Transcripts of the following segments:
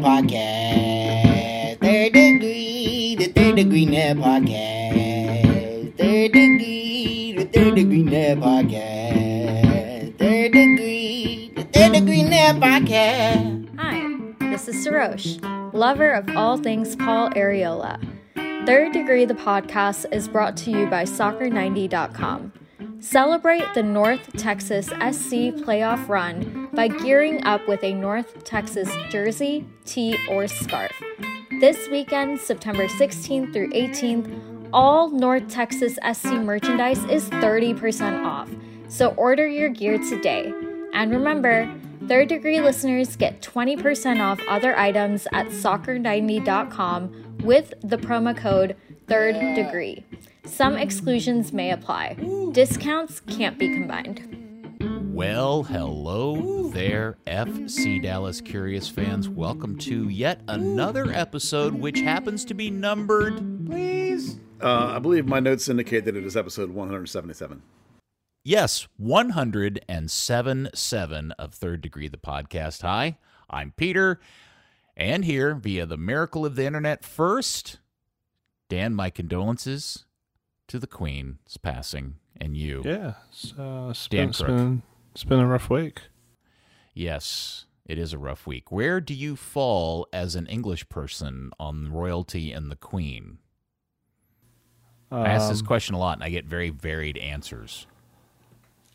Net Podcast. Third degree, the Third Degree Net Podcast. Third degree, the Third Degree Net Podcast. Third degree, the Third Degree Net Podcast. Hi, this is Sarosh, lover of all things Paul Arriola. Third Degree the podcast is brought to you by Soccer90.com. Celebrate the North Texas SC playoff run by gearing up with a North Texas jersey, tee, or scarf. This weekend, September 16th through 18th, all North Texas SC merchandise is 30% off. So order your gear today. And remember, third degree listeners get 20% off other items at soccer90.com with the promo code third degree. Some exclusions may apply. Discounts can't be combined. Well, hello there, FC Dallas Curious fans. Welcome to yet another episode, which happens to be numbered, please. Uh, I believe my notes indicate that it is episode 177. Yes, 107.7 of Third Degree, the podcast. Hi, I'm Peter, and here via the miracle of the internet, first, Dan, my condolences to the Queen's passing and you. Yeah, uh, it's Dan been, Crook. been it's been a rough week. Yes, it is a rough week. Where do you fall as an English person on royalty and the Queen? I ask this Um, question a lot, and I get very varied answers.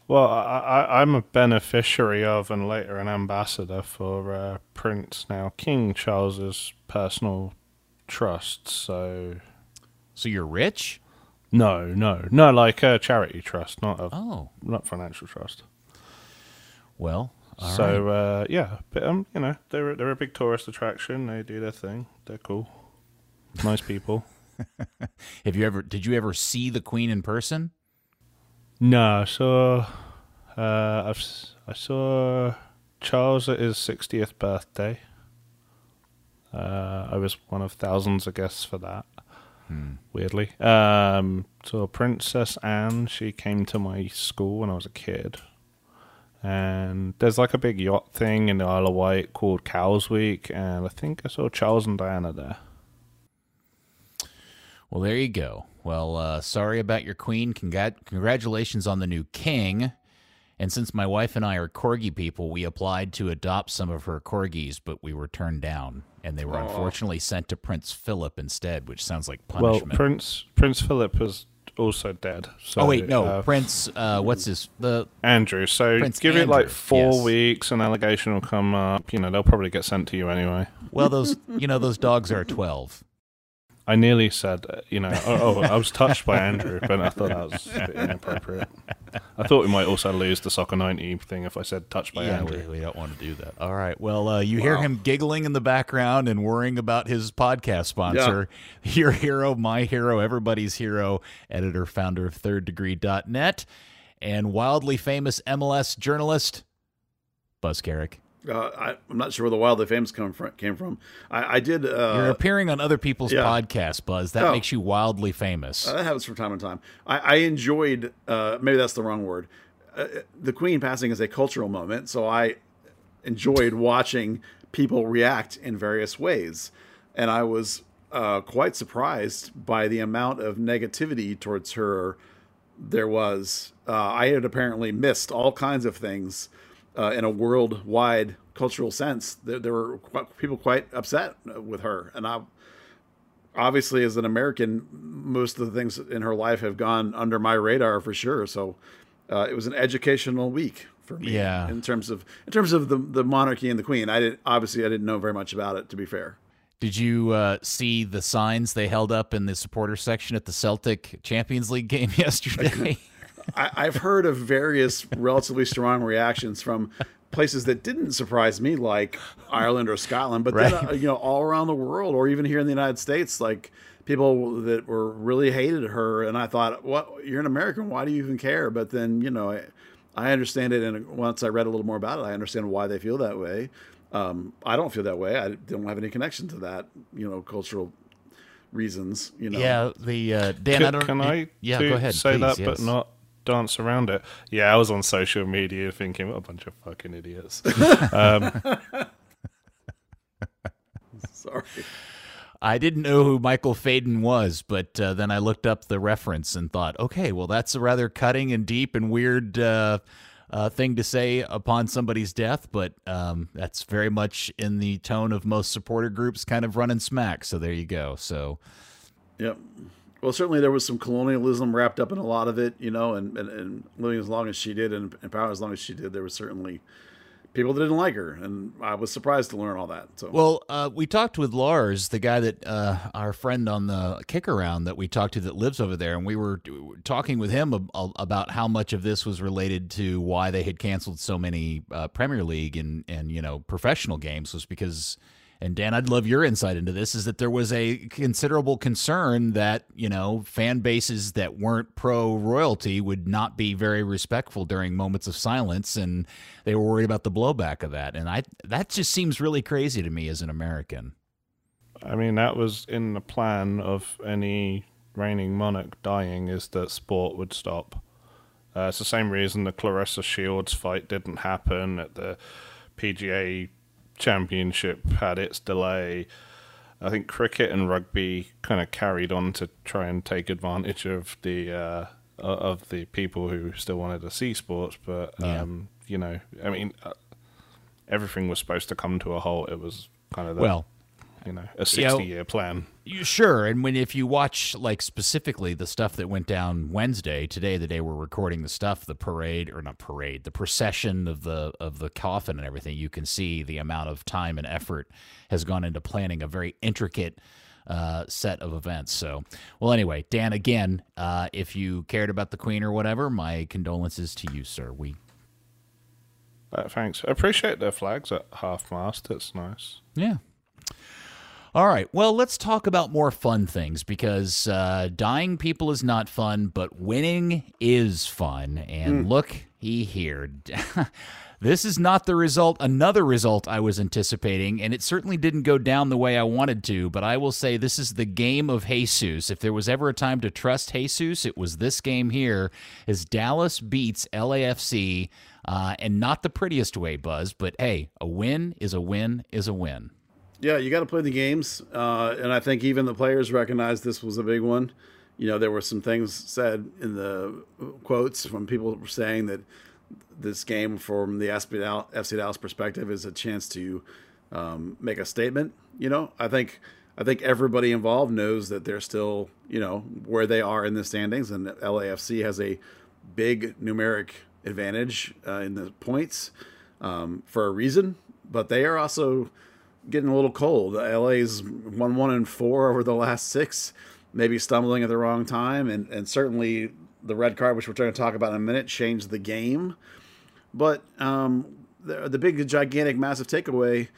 Well, I, I, I'm a beneficiary of and later an ambassador for uh, Prince now King Charles's personal trust. So So you're rich? no, no, no, like a charity trust, not a Oh, not financial trust. Well. all right. so uh, yeah, but um, you know, they're they're a big tourist attraction. They do their thing. They're cool, nice people. have you ever? Did you ever see the Queen in person? No, I saw. Uh, I've I saw Charles at his sixtieth birthday. Uh, I was one of thousands of guests for that. Weirdly, um, saw Princess Anne. She came to my school when I was a kid. And there's like a big yacht thing in the Isle of Wight called Cowes Week, and I think I saw Charles and Diana there. Well, there you go. Well, uh, sorry about your queen. Congrat- congratulations on the new king. And since my wife and I are corgi people, we applied to adopt some of her corgis, but we were turned down, and they were unfortunately sent to Prince Philip instead, which sounds like punishment. Well, Prince Prince Philip was also dead. So, oh wait, no, uh, Prince. Uh, what's his the? Andrew. So Prince give it like four yes. weeks, an allegation will come up. You know, they'll probably get sent to you anyway. Well, those you know those dogs are twelve. I nearly said, uh, you know, oh, oh, I was touched by Andrew, but I thought that was a bit inappropriate. I thought we might also lose the Soccer 90 thing if I said touched by yeah, Andrew. we, we don't want to do that. All right. Well, uh, you hear him giggling in the background and worrying about his podcast sponsor, your hero, my hero, everybody's hero, editor, founder of thirddegree.net, and wildly famous MLS journalist, Buzz Carrick. Uh, I, I'm not sure where the wildly famous come from, came from. I, I did. You're Uh, appearing on other people's yeah. podcasts, Buzz. That Oh. makes you wildly famous. uh, that happens from time to time. I, I enjoyed. Uh, maybe that's the wrong word. Uh, the Queen passing is a cultural moment, so I enjoyed watching people react in various ways, and I was uh, quite surprised by the amount of negativity towards her there was. Uh, I had apparently missed all kinds of things uh, in a worldwide cultural sense. There, there were quite, people quite upset with her, and I obviously as an American, most of the things in her life have gone under my radar for sure. So uh, it was an educational week for me. Yeah. In terms of in terms of the the monarchy and the queen, I didn't obviously I didn't know very much about it. To be fair. Did you uh, see the signs they held up in the supporter section at the Celtic Champions League game yesterday? I, I've heard of various relatively strong reactions from places that didn't surprise me, like Ireland or Scotland, but then uh, you know all around the world, or even here in the United States, like people that were really hated her, and I thought, "What? You're an American. Why do you even care?" But then you know, I, I understand it, and once I read a little more about it, I understand why they feel that way. Um, I don't feel that way. I don't have any connection to that, you know, cultural reasons. You know, Yeah, the uh, Dan. Can, I don't. can I Yeah, go ahead. say please, that, yes. but not dance around it? Yeah, I was on social media thinking, what a bunch of fucking idiots. um, Sorry. I didn't know who Michael Fagan was, but uh, then I looked up the reference and thought, okay, well, that's a rather cutting and deep and weird uh, uh, thing to say upon somebody's death, but um, that's very much in the tone of most supporter groups kind of running smack. So there you go. So, Yep. Well, certainly there was some colonialism wrapped up in a lot of it, you know, and, and, and living as long as she did and in power as long as she did, there was certainly people that didn't like her, and I was surprised to learn all that. So, well, uh, we talked with Lars, the guy that uh, our friend on the kick around that we talked to that lives over there, and we were talking with him about how much of this was related to why they had canceled so many uh, Premier League and and you know professional games was because and Dan, I'd love your insight into this, is that there was a considerable concern that, you know, fan bases that weren't pro royalty would not be very respectful during moments of silence and they were worried about the blowback of that. And I that just seems really crazy to me as an American. I mean, that was in the plan of any reigning monarch dying is that sport would stop. Uh, it's the same reason the Claressa Shields fight didn't happen at the PGA championship had its delay. I think cricket and rugby kind of carried on to try and take advantage of the uh, of the people who still wanted to see sports, but um, yeah. you know, I mean, uh, everything was supposed to come to a halt. It was kind of the, well, you know a sixty year plan. You, sure, and when if you watch like specifically the stuff that went down Wednesday, today, the day we're recording the stuff, the parade or not parade, the procession of the of the coffin and everything, you can see the amount of time and effort has gone into planning a very intricate. Uh, set of events. So, well, anyway, Dan, again, uh, if you cared about the Queen or whatever, my condolences to you, sir. We uh, thanks. I appreciate their flags at half mast. It's nice. Yeah, all right. Well, let's talk about more fun things because uh, dying people is not fun, but winning is fun. And mm. look, he here. this is not the result, another result I was anticipating, and it certainly didn't go down the way I wanted to. But I will say this is the game of Jesus. If there was ever a time to trust Jesus, it was this game here as Dallas beats LAFC. Uh, and not the prettiest way, Buzz, but hey, a win is a win is a win. Yeah, you got to play the games, uh, and I think even the players recognized this was a big one. You know, there were some things said in the quotes from people saying that this game, from the FC Dallas perspective, is a chance to um, make a statement. You know, I think I think everybody involved knows that they're still, you know, where they are in the standings, and LAFC has a big numeric advantage uh, in the points um, for a reason, but they are also getting a little cold. LA's one one and four over the last six, maybe stumbling at the wrong time, and and certainly the red card, which we're going to talk about in a minute, changed the game. But um, the the big gigantic massive takeaway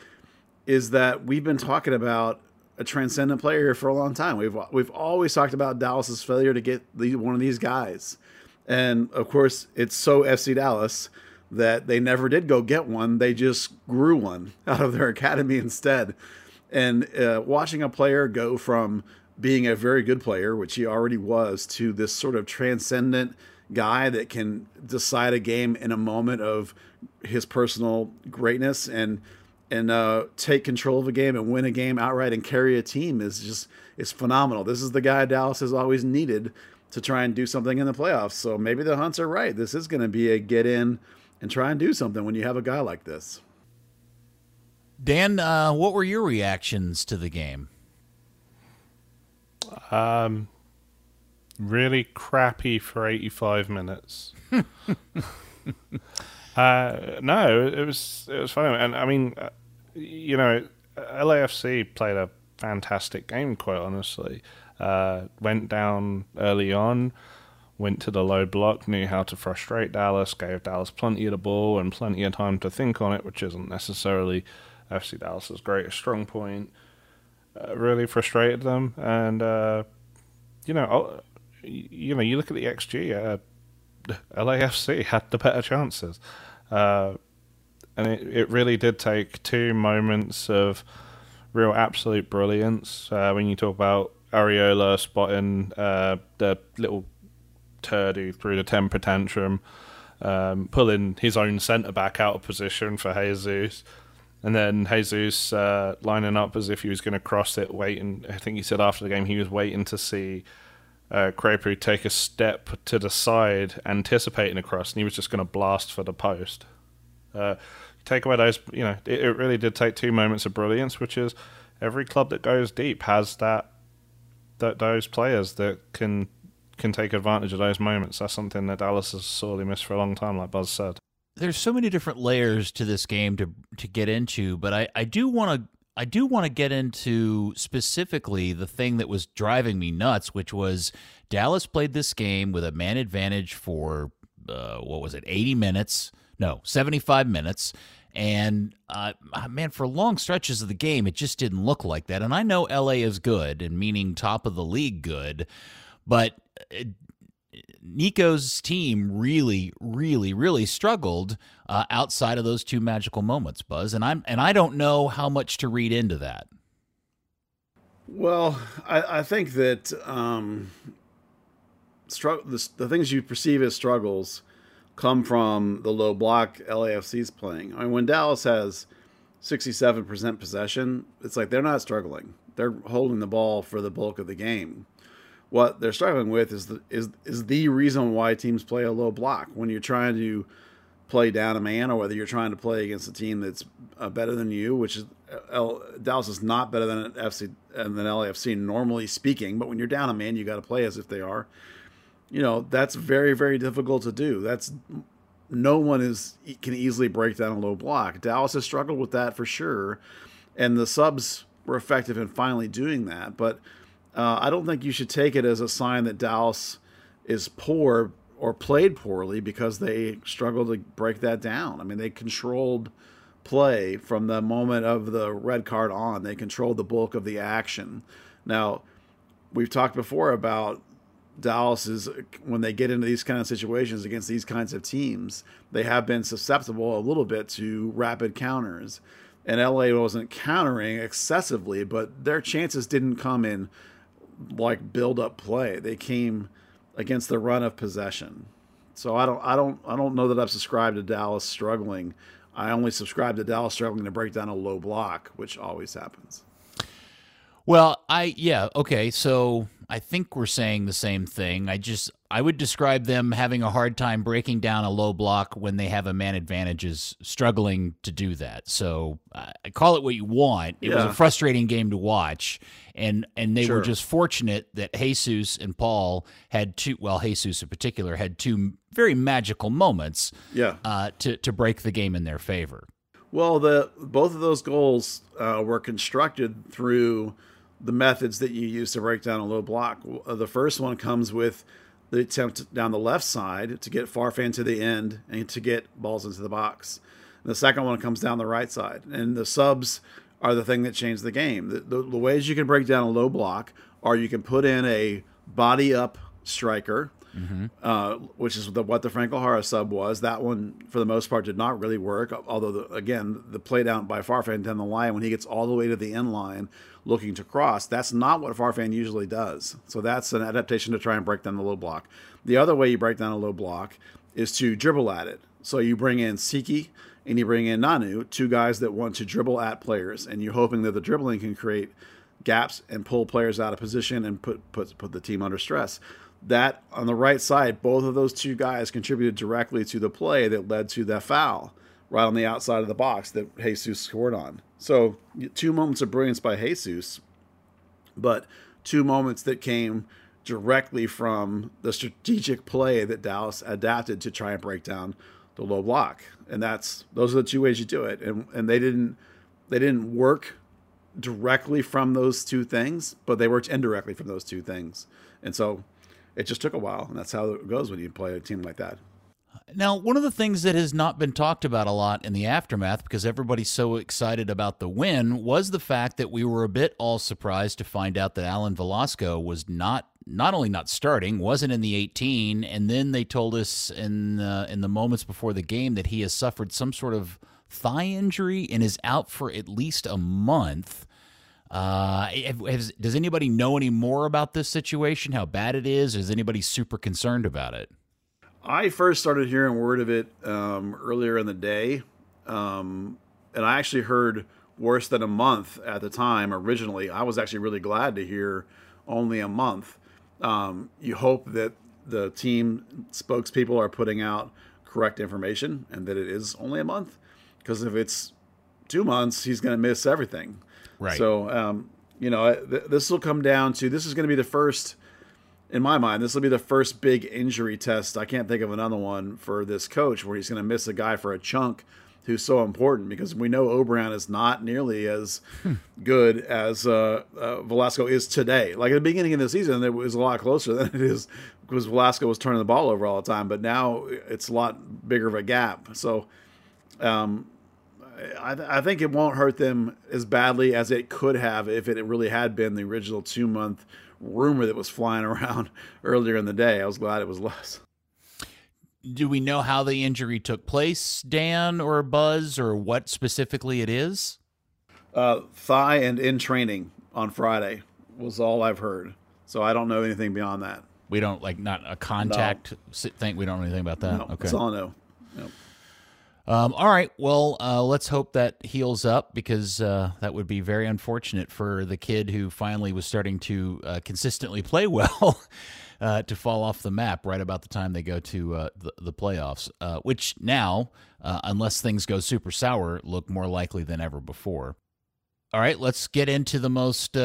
is that we've been talking about a transcendent player here for a long time. We've we've always talked about Dallas's failure to get the, one of these guys, and of course it's so FC Dallas that they never did go get one. They just grew one out of their academy instead. And uh, watching a player go from being a very good player, which he already was, to this sort of transcendent guy that can decide a game in a moment of his personal greatness and and uh, take control of a game and win a game outright and carry a team is just is phenomenal. This is the guy Dallas has always needed to try and do something in the playoffs. So maybe the Hunts are right. This is going to be a get in and try and do something when you have a guy like this. Dan, uh, what were your reactions to the game? Um, really crappy for 85 minutes. uh, no, it was it was fun, and I mean, uh, you know, LAFC played a fantastic game. Quite honestly, uh, went down early on went to the low block, knew how to frustrate Dallas, gave Dallas plenty of the ball and plenty of time to think on it, which isn't necessarily FC Dallas's greatest strong point. Uh, really frustrated them, and uh, you know, you know, you look at the XG. Uh, LAFC had the better chances, uh, and it, it really did take two moments of real absolute brilliance uh, when you talk about Arriola spotting uh, the little turd who threw the temper tantrum, um, pulling his own centre back out of position for Jesus, And then Jesus uh, lining up as if he was going to cross it, waiting. I think he said after the game he was waiting to see uh, Crepeau take a step to the side, anticipating a cross, and he was just going to blast for the post. Uh, take away those, you know, it, it really did take two moments of brilliance, which is every club that goes deep has that that those players that can can take advantage of those moments. That's something that Dallas has sorely missed for a long time, like Buzz said. There's so many different layers to this game to to get into, but I, I do want to I do want to get into specifically the thing that was driving me nuts, which was Dallas played this game with a man advantage for uh, what was it, 80 minutes? No, 75 minutes. And uh, man, for long stretches of the game, it just didn't look like that. And I know LA is good, and meaning top of the league good, but uh, Nico's team really, really, really struggled uh, outside of those two magical moments, Buzz, and I'm and I don't know how much to read into that. Well, I, I think that um, the, the things you perceive as struggles come from the low block LAFC's playing. I mean, when Dallas has 67% possession, it's like they're not struggling. They're holding the ball for the bulk of the game. What they're struggling with is the is is the reason why teams play a low block. When you're trying to play down a man or whether you're trying to play against a team that's uh, better than you, which is L, Dallas is not better than FC and than LAFC normally speaking, but when you're down a man, you got to play as if they are. You know that's very very difficult to do. That's no one is can easily break down a low block. Dallas has struggled with that for sure and the subs were effective in finally doing that but uh, i don't think you should take it as a sign that dallas is poor or played poorly because they struggled to break that down. I mean they controlled play from the moment of the red card on. They controlled the bulk of the action. Now we've talked before about Dallas is when they get into these kind of situations against these kinds of teams, they have been susceptible a little bit to rapid counters. And LA wasn't countering excessively, but their chances didn't come in like build up play. They came against the run of possession. So I don't I don't I don't know that I've subscribed to Dallas struggling. I only subscribe to Dallas struggling to break down a low block, which always happens. Well, I yeah, okay. So I think we're saying the same thing. I just I would describe them having a hard time breaking down a low block when they have a man advantage is struggling to do that. So uh, call it what you want. It yeah. was a frustrating game to watch, and and they sure. were just fortunate that Jesus and Paul had two. Well, Jesus in particular had two very magical moments. Yeah. Uh, to to break the game in their favor. Well, the both of those goals uh, were constructed through the methods that you use to break down a low block. Uh, the first one comes with the attempt down the left side to get Farfan to the end and to get balls into the box. And the second one comes down the right side. And the subs are the thing that changed the game. The, the, the ways you can break down a low block are you can put in a body up striker mm-hmm. uh, which is the, what the Franco Jara sub was. That one, for the most part, did not really work. Although, the, again, the play down by Farfan down the line when he gets all the way to the end line looking to cross, that's not what Farfan usually does. So that's an adaptation to try and break down the low block. The other way you break down a low block is to dribble at it. So you bring in Siki and you bring in Nanu, two guys that want to dribble at players, and you're hoping that the dribbling can create gaps and pull players out of position and put put put the team under stress that on the right side, both of those two guys contributed directly to the play that led to that foul right on the outside of the box that Jesus scored on. So, two moments of brilliance by Jesus, but two moments that came directly from the strategic play that Dallas adapted to try and break down the low block. And that's those are the two ways you do it. And and they didn't they didn't work directly from those two things, but they worked indirectly from those two things. And so it just took a while, and that's how it goes when you play a team like that. Now, one of the things that has not been talked about a lot in the aftermath, because everybody's so excited about the win, was the fact that we were a bit all surprised to find out that Alan Velasco was not not only not starting, wasn't in the 18, and then they told us in uh, in the moments before the game that he has suffered some sort of thigh injury and is out for at least a month. Uh, has, does anybody know any more about this situation? How bad it is? Is anybody super concerned about it? I first started hearing word of it um, earlier in the day, um, and I actually heard worse than a month at the time originally. I was actually really glad to hear only a month. Um, you hope that the team spokespeople are putting out correct information and that it is only a month. Because if it's two months, he's going to miss everything. Right. So, um, you know, th- this will come down to this is going to be the first, in my mind, this will be the first big injury test. I can't think of another one for this coach where he's going to miss a guy for a chunk who's so important because we know Obrian is not nearly as good as uh, uh, Velasco is today. Like at the beginning of the season, it was a lot closer than it is because Velasco was turning the ball over all the time, but now it's a lot bigger of a gap. So, um, I, I think it won't hurt them as badly as it could have if it really had been the original two month rumor that was flying around earlier in the day. I was glad it was less. Do we know how the injury took place, Dan or Buzz, or what specifically it is? Uh, thigh and in training on Friday was all I've heard. So I don't know anything beyond that. We don't like not a contact no. thing. We don't know anything about that. No, okay, that's all I know. Nope. Um, all right. Well, uh, let's hope that heals up because uh, that would be very unfortunate for the kid who finally was starting to uh, consistently play well uh, to fall off the map right about the time they go to uh, the, the, playoffs, uh, which now, unless things go super sour, look more likely than ever before. All right, let's get into the most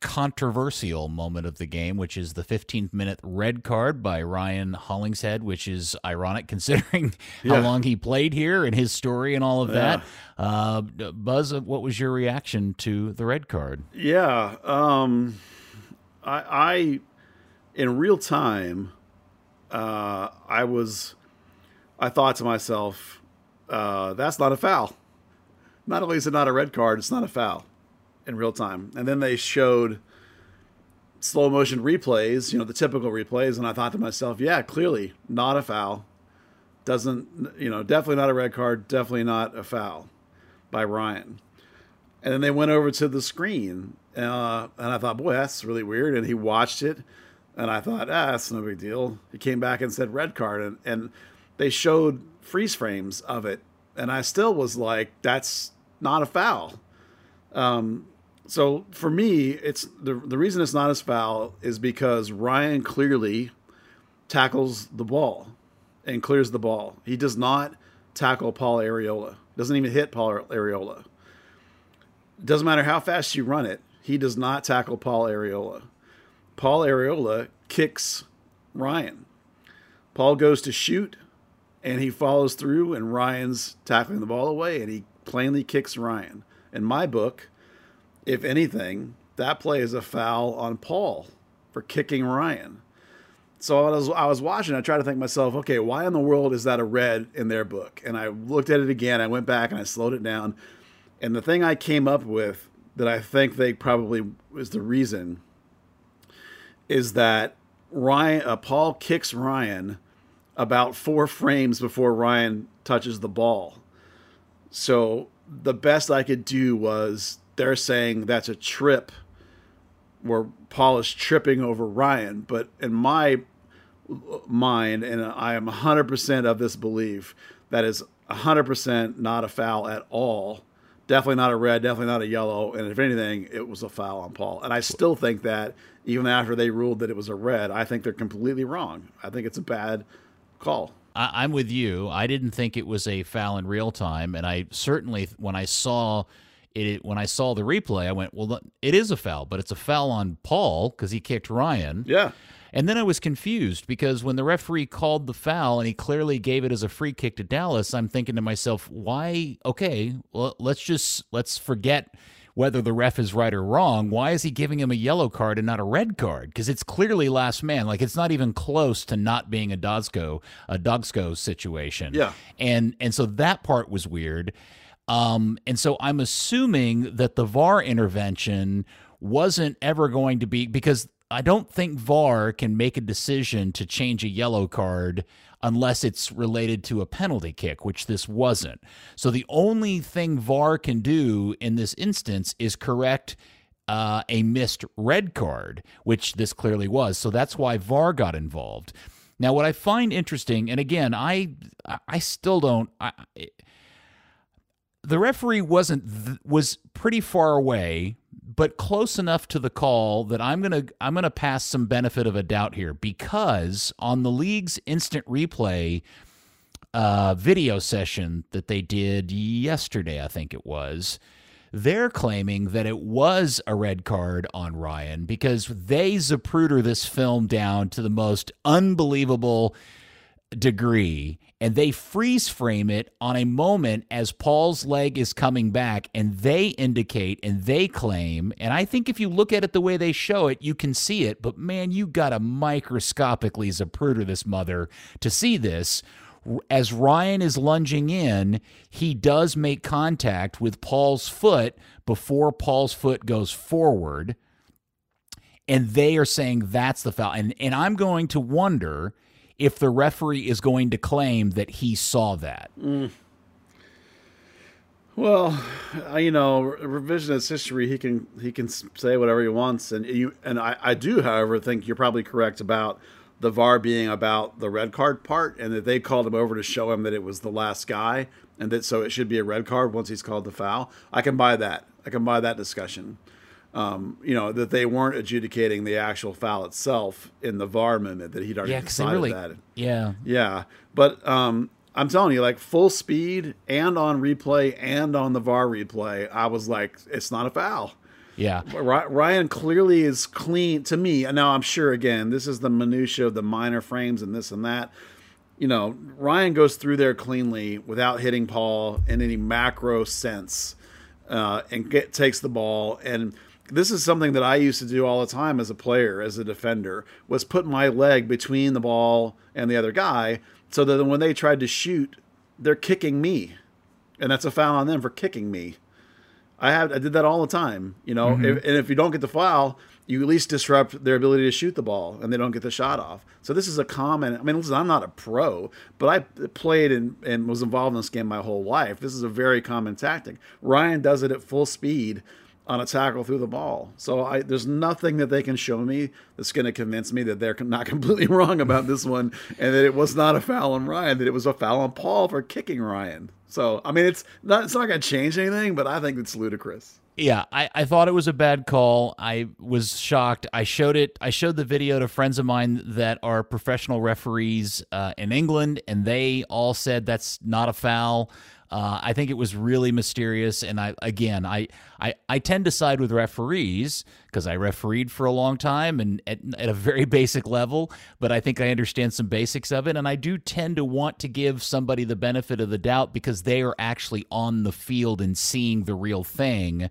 controversial moment of the game, which is the 15th minute red card by Ryan Hollingshead, which is ironic considering yeah. how long he played here and his story and all of that. Yeah. Uh, Buzz, what was your reaction to the red card? Yeah, um, I, I, in real time, uh, I was, I thought to myself, uh, that's not a foul. Not only is it not a red card, it's not a foul in real time. And then they showed slow motion replays, you know, the typical replays, and I thought to myself, yeah, clearly not a foul. Doesn't, you know, definitely not a red card, definitely not a foul by Ryan. And then they went over to the screen, uh, and I thought, boy, that's really weird. And he watched it, and I thought, ah, that's no big deal. He came back and said red card, and, and they showed freeze frames of it, and I still was like, that's not a foul. Um, so for me, it's the the reason it's not as foul is because Ryan clearly tackles the ball and clears the ball. He does not tackle Paul Arriola. Doesn't even hit Paul Arriola. Doesn't matter how fast you run it. He does not tackle Paul Arriola. Paul Arriola kicks Ryan. Paul goes to shoot and he follows through and Ryan's tackling the ball away and he plainly kicks Ryan. In my book, if anything, that play is a foul on Paul for kicking Ryan. So I was I was watching. I tried to think myself, okay, why in the world is that a red in their book? And I looked at it again. I went back and I slowed it down. And the thing I came up with that I think they probably was the reason is that Ryan uh, Paul kicks Ryan about four frames before Ryan touches the ball. So the best I could do was they're saying that's a trip where Paul is tripping over Ryan. But in my mind, and I am 100% of this belief, that is 100% not a foul at all. Definitely not a red, definitely not a yellow. And if anything, it was a foul on Paul. And I still think that even after they ruled that it was a red, I think they're completely wrong. I think it's a bad call. I, am with you. I didn't think it was a foul in real time. And I certainly, when I saw it when I saw the replay, I went, well, it is a foul, but it's a foul on Paul because he kicked Ryan. Yeah. And then I was confused because when the referee called the foul and he clearly gave it as a free kick to Dallas, I'm thinking to myself, why? Okay, well, let's just let's forget whether the ref is right or wrong. Why is he giving him a yellow card and not a red card? Because it's clearly last man. Like it's not even close to not being a DOGSO a DOGSO situation. Yeah. And and so that part was weird. Um, and so I'm assuming that the VAR intervention wasn't ever going to be because I don't think VAR can make a decision to change a yellow card unless it's related to a penalty kick, which this wasn't. So the only thing VAR can do in this instance is correct uh, a missed red card, which this clearly was. So that's why VAR got involved. Now, what I find interesting, and again, I I still don't. I, the referee wasn't th- was pretty far away, but close enough to the call that I'm gonna I'm gonna pass some benefit of a doubt here because on the league's instant replay uh, video session that they did yesterday, I think it was. They're claiming that it was a red card on Ryan because they Zapruder this film down to the most unbelievable degree and they freeze frame it on a moment as Paul's leg is coming back and they indicate and they claim and I think if you look at it the way they show it you can see it but man you got to microscopically Zapruder this mother to see this as Ryan is lunging in, he does make contact with Paul's foot before Paul's foot goes forward. And they are saying that's the foul. And, and I'm going to wonder if the referee is going to claim that he saw that. Mm. Well, you know, revisionist history. He can he can say whatever he wants, and you and I, I do, however, think you're probably correct about the VAR being about the red card part, and that they called him over to show him that it was the last guy, and that so it should be a red card once he's called the foul. I can buy that. I can buy that discussion. Um, you know that they weren't adjudicating the actual foul itself in the VAR minute that he'd already yeah, decided really, that. Yeah, yeah, but um, I'm telling you, like full speed and on replay and on the VAR replay, I was like, it's not a foul. Yeah. Ryan clearly is clean to me. And now I'm sure again, this is the minutia of the minor frames and this and that. You know, Ryan goes through there cleanly without hitting Paul in any macro sense, uh, and get, takes the ball. And this is something that I used to do all the time as a player, as a defender, was put my leg between the ball and the other guy, so that when they tried to shoot, they're kicking me, and that's a foul on them for kicking me. I have I did that all the time, you know. Mm-hmm. If, and if you don't get the foul, you at least disrupt their ability to shoot the ball, and they don't get the shot off. So this is a common. I mean, listen, I'm not a pro, but I played and, and was involved in this game my whole life. This is a very common tactic. Ryan does it at full speed on a tackle through the ball. So I, there's nothing that they can show me that's going to convince me that they're not completely wrong about this one, and that it was not a foul on Ryan, that it was a foul on Paul for kicking Ryan. So I mean, it's not it's not going to change anything, but I think it's ludicrous. Yeah, I, I thought it was a bad call. I was shocked. I showed it. I showed the video to friends of mine that are professional referees uh, in England, and they all said that's not a foul. Uh, I think it was really mysterious, and I again, I I, I tend to side with referees because I refereed for a long time and at, at a very basic level, but I think I understand some basics of it, and I do tend to want to give somebody the benefit of the doubt because they are actually on the field and seeing the real thing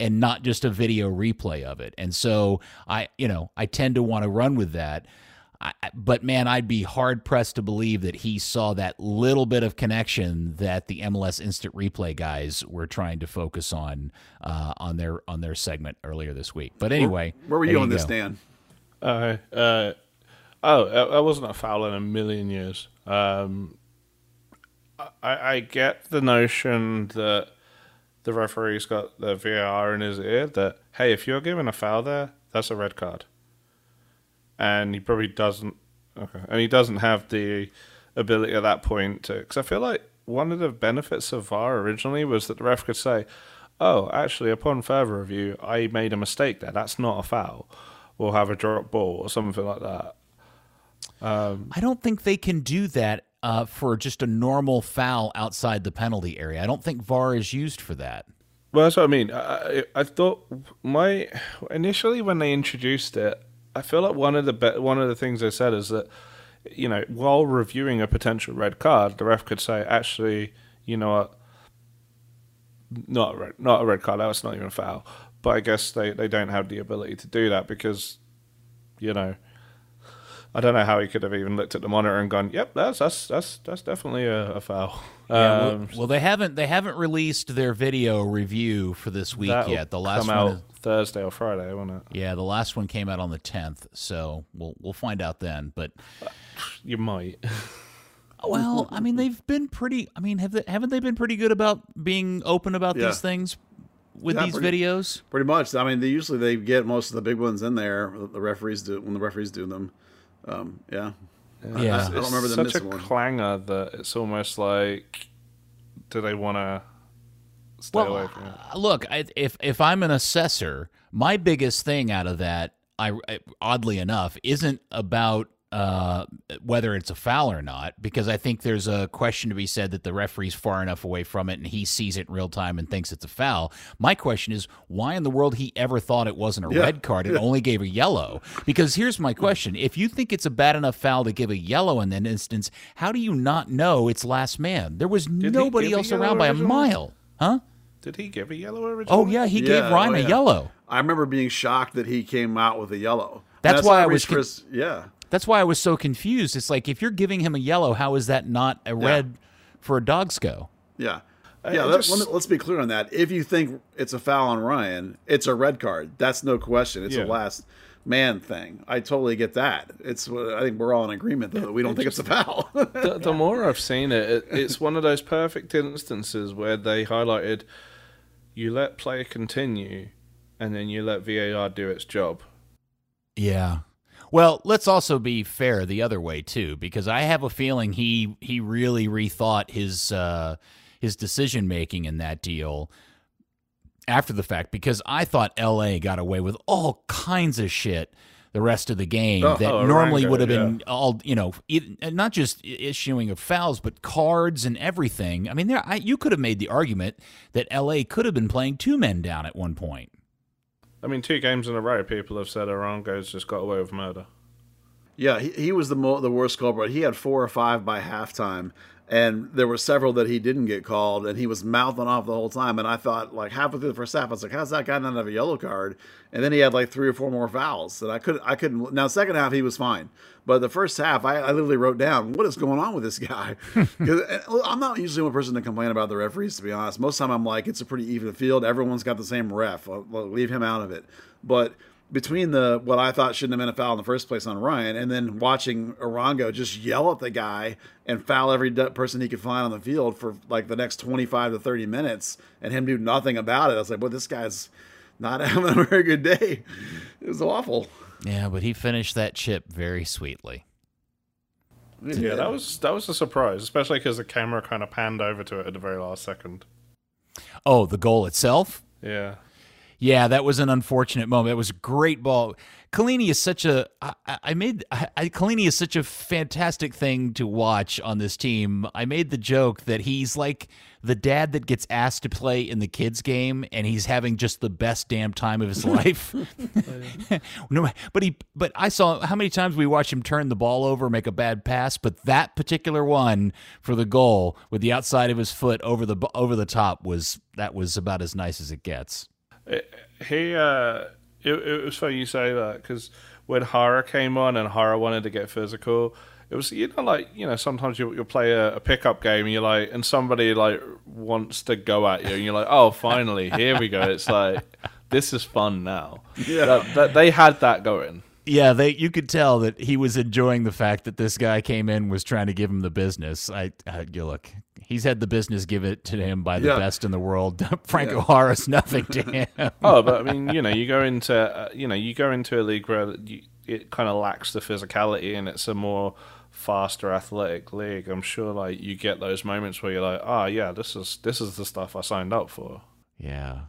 and not just a video replay of it. And so I, you know, I tend to want to run with that. I, but man, I'd be hard pressed to believe that he saw that little bit of connection that the MLS Instant Replay guys were trying to focus on uh, on their on their segment earlier this week. But anyway, where, where were you on you this, Dan? Uh, uh, oh, I wasn't a foul in a million years. Um, I, I get the notion that the referee's got the VAR in his ear that hey, if you're given a foul there, that's a red card and he probably doesn't. Okay, and he doesn't have the ability at that point to. Because I feel like one of the benefits of VAR originally was that the ref could say, "Oh, actually, upon further review, I made a mistake there. That's not a foul. We'll have a drop ball or something like that." Um, I don't think they can do that uh, for just a normal foul outside the penalty area. I don't think VAR is used for that. Well, that's what I mean. I, I thought my initially when they introduced it, I feel like one of the be- one of the things they said is that you know while reviewing a potential red card, the ref could say, actually, you know what, not a red, not a red card. That's not even a foul. But I guess they, they don't have the ability to do that because, you know, I don't know how he could have even looked at the monitor and gone, "Yep, that's that's that's that's definitely a, a foul." Yeah, um, well, well, they haven't they haven't released their video review for this week yet. The last come one out is, Thursday or Friday, won't it? Yeah, the last one came out on the tenth, so we'll we'll find out then. But you might. well, I mean, they've been pretty. I mean, have they, haven't they been pretty good about being open about yeah. these things with yeah, these pretty, videos? Pretty much. I mean, they usually they get most of the big ones in there. The referees do when the referees do them. Um, yeah. Yeah, I, I don't remember the such a one. clangor that it's almost like, do they want to stay Well, away from it. uh, look, I, if if I'm an assessor, my biggest thing out of that, I, I oddly enough, isn't about uh, whether it's a foul or not, because I think there's a question to be said that the referee's far enough away from it and he sees it in real time and thinks it's a foul. My question is, why in the world he ever thought it wasn't a Yeah. red card and only gave a yellow? Because here's my question: If you think it's a bad enough foul to give a yellow in that instance, how do you not know it's last man? There was he nobody else around by a mile, huh? Did he give a yellow originally? Oh yeah, he gave Ryan oh, a yellow. I remember being shocked that he came out with a yellow. That's And why not I was reached for con- yeah. That's why I was so confused. It's like if you're giving him a yellow, how is that not a red for a DOGSO? Yeah. Uh, yeah, I let, just- let, us be clear on that. If you think it's a foul on Ryan, it's a red card. That's no question. It's Yeah. a last man thing. I totally get that. It's I think we're all in agreement though that we don't think it's a foul. the, the more I've seen it, it, it's one of those perfect instances where they highlighted you let play continue, and then you let VAR do its job. Yeah. Well, let's also be fair the other way too, because I have a feeling he he really rethought his uh, his decision making in that deal after the fact. Because I thought L.A. got away with all kinds of shit the rest of the game Oh, that oh, normally would have been all you know, not just issuing of fouls, but cards and everything. I mean, there I, you could have made the argument that L.A. could have been playing two men down at one point. I mean, two games in a row, people have said Arango's just got away with murder. yeah, he, he was the mo- the worst culprit. He had four or five by halftime, and there were several that he didn't get called, and he was mouthing off the whole time. And I thought, like halfway through the first half, I was like, "How's that guy not have a yellow card?" And then he had like three or four more fouls that I couldn't. I couldn't. Now, second half he was fine, but the first half, I, I literally wrote down, "What is going on with this guy?" uh, I'm not usually one person to complain about the referees. To be honest, most of the time I'm like, it's a pretty even field. Everyone's got the same ref. I'll, I'll leave him out of it. But between the what I thought shouldn't have been a foul in the first place on Ryan, and then watching Arango just yell at the guy and foul every person he could find on the field for like the next twenty five to thirty minutes, and him do nothing about it, I was like, "Well, this guy's not having a very good day." It was awful. Yeah, but he finished that chip very sweetly. Yeah, that was that was a surprise, especially because the camera kind of panned over to it at the very last second. Oh, the goal itself? Yeah, Yeah, that was an unfortunate moment. It was a great ball. Chiellini is such a. I, I- made. I, I- Chiellini is such a fantastic thing to watch on this team. I made the joke that he's like the dad that gets asked to play in the kids' game, and he's having just the best damn time of his life. Oh, no, but he. But I saw how many times we watch him turn the ball over, make a bad pass. But that particular one for the goal with the outside of his foot over the over the top was that was about as nice as it gets. He. Uh, it, it was funny you say that because when Jara came on and Jara wanted to get physical, it was you know like you know sometimes you you play a, a pickup game and you're like and somebody like wants to go at you and you're like oh finally here we go it's like this is fun now Yeah. That- that- they had that going Yeah, they you could tell that he was enjoying the fact that this guy came in was trying to give him the business. I uh, you look, he's had the business give it to him by the Yeah. best in the world. Franco Yeah. Jara's nothing to him. Oh, but I mean, you know, you go into uh, you know you go into a league where you, it kind of lacks the physicality and it's a more faster athletic league. I'm sure like you get those moments where you're like, oh yeah, this is this is the stuff I signed up for. Yeah.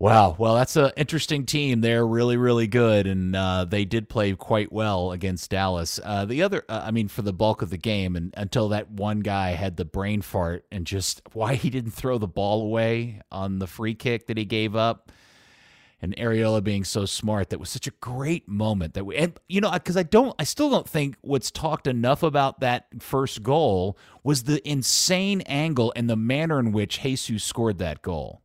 Wow. Well, that's an interesting team. They're really, really good, and uh, they did play quite well against Dallas. Uh, the other, uh, I mean, for the bulk of the game, and until that one guy had the brain fart and just why he didn't throw the ball away on the free kick that he gave up, and Arriola being so smart. That was such a great moment. That we, and you know, because I don't, I still don't think what's talked enough about that first goal was the insane angle and the manner in which Jesus scored that goal.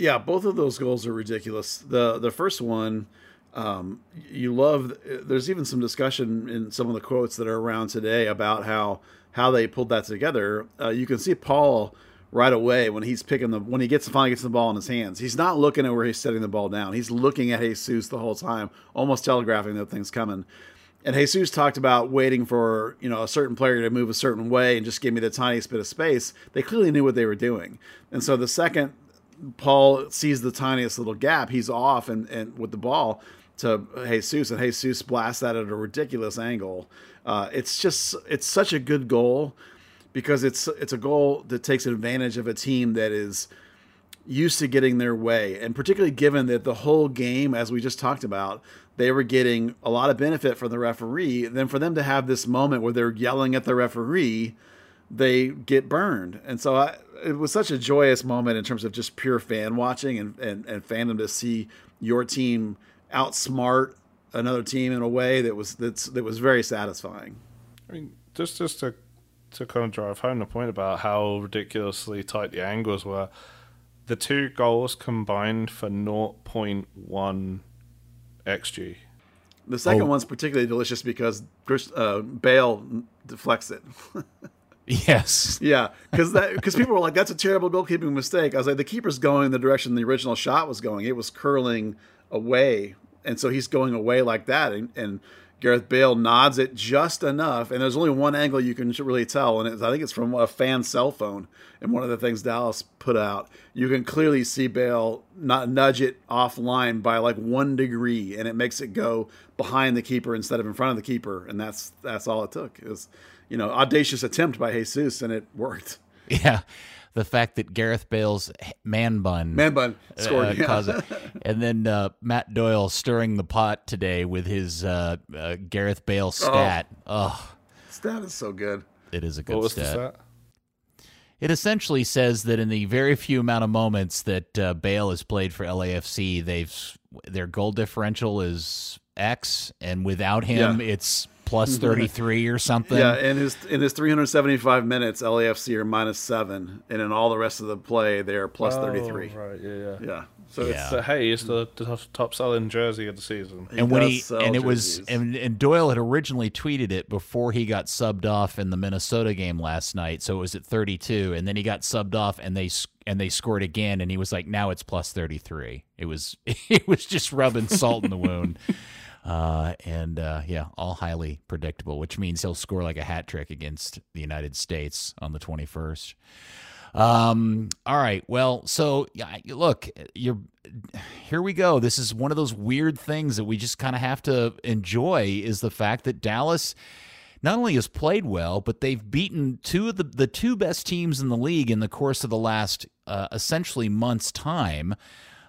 Yeah, both of those goals are ridiculous. The the first one, um, you love. There's even some discussion in some of the quotes that are around today about how how they pulled that together. Uh, you can see Paul right away when he's picking the when he gets finally gets the ball in his hands. He's not looking at where he's setting the ball down. He's looking at Jesus the whole time, almost telegraphing that thing's coming. And Jesus talked about waiting for you know a certain player to move a certain way and just give me the tiniest bit of space. They clearly knew what they were doing, and so the second Paul sees the tiniest little gap, he's off and, and with the ball to Jesus, and Jesus blasts that at a ridiculous angle. Uh, it's just it's such a good goal because it's it's a goal that takes advantage of a team that is used to getting their way, and particularly given that the whole game, as we just talked about, they were getting a lot of benefit from the referee. Then for them to have this moment where they're yelling at the referee, they get burned, and so I, it was such a joyous moment in terms of just pure fan watching and, and, and fandom to see your team outsmart another team in a way that was that's that was very satisfying. I mean, just just to to kind of drive home the point about how ridiculously tight the angles were, the two goals combined for 0.1 xg. The second Oh. one's particularly delicious because Chris- uh, Bale deflects it. Yes. yeah, because that because people were like, "That's a terrible goalkeeping mistake." I was like, "The keeper's going the direction the original shot was going. It was curling away, and so he's going away like that." And, and Gareth Bale nods it just enough, and there's only one angle you can really tell, and I think it's from a fan cell phone. And one of the things Dallas put out, you can clearly see Bale not nudge it offline by like one degree, and it makes it go behind the keeper instead of in front of the keeper, and that's that's all it took. It was, you know, audacious attempt by Jesus, and it worked. Yeah. The fact that Gareth Bale's man bun Man bun uh, yeah. it. And then uh, Matt Doyle stirring the pot today with his uh, uh, Gareth Bale stat. Oh, Stat is so good. it is a good What was stat. the stat? It essentially says that in the very few amount of moments that uh, Bale has played for LAFC, they've their goal differential is X, and without him, Yeah. it's plus thirty three or something. Yeah, in his in his 375 minutes, LAFC are minus seven, and in all the rest of the play, they are plus 33. Oh, right, yeah, yeah. Yeah. So Yeah. it's uh, hey, it's the, the top- top selling jersey of the season. He and when does he sell and it was and, and Doyle had originally tweeted it before he got subbed off in the Minnesota game last night, so it was at 32, and then he got subbed off and they and they scored again, and he was like, now it's plus 33. It was it was just rubbing salt in the wound, uh, and uh, yeah, all highly predictable, which means he'll score like a hat trick against the United States on the 21st. Um. All right. Well, so yeah, look, you're here. We go. This is one of those weird things that we just kind of have to enjoy. Is the fact that Dallas not only has played well, but they've beaten two of the the two best teams in the league in the course of the last uh, essentially month's time.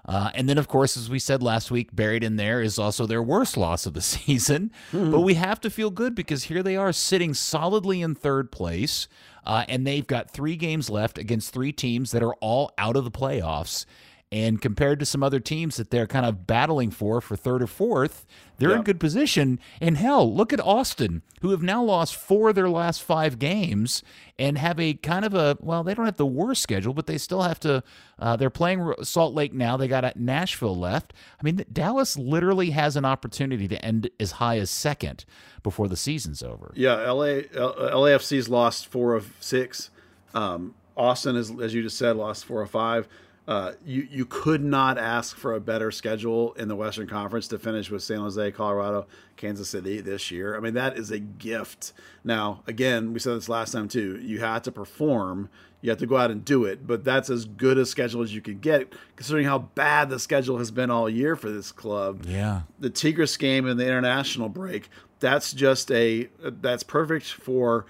Uh, and then, of course, as we said last week, buried in there is also their worst loss of the season. But we have to feel good because here they are sitting solidly in third place. Uh, and they've got three games left against three teams that are all out of the playoffs. And compared to some other teams that they're kind of battling for for third or fourth, they're in good position. And hell, look at Austin, who have now lost four of their last five games and have a kind of a well, they don't have the worst schedule, but they still have to. Uh, they're playing Salt Lake now. They got Nashville left. I mean, Dallas literally has an opportunity to end as high as second before the season's over. Yeah, LA L- LAFC's lost four of six. Um, Austin, as you just said, lost four of five. Uh, you you could not ask for a better schedule in the Western Conference to finish with San Jose, Colorado, Kansas City this year. I mean that is a gift. Now again, we said this last time too. You had to perform. You have to go out and do it, but that's as good a schedule as you could get, considering how bad the schedule has been all year for this club Yeah. the Tigres game and the international break, that's just a that's perfect for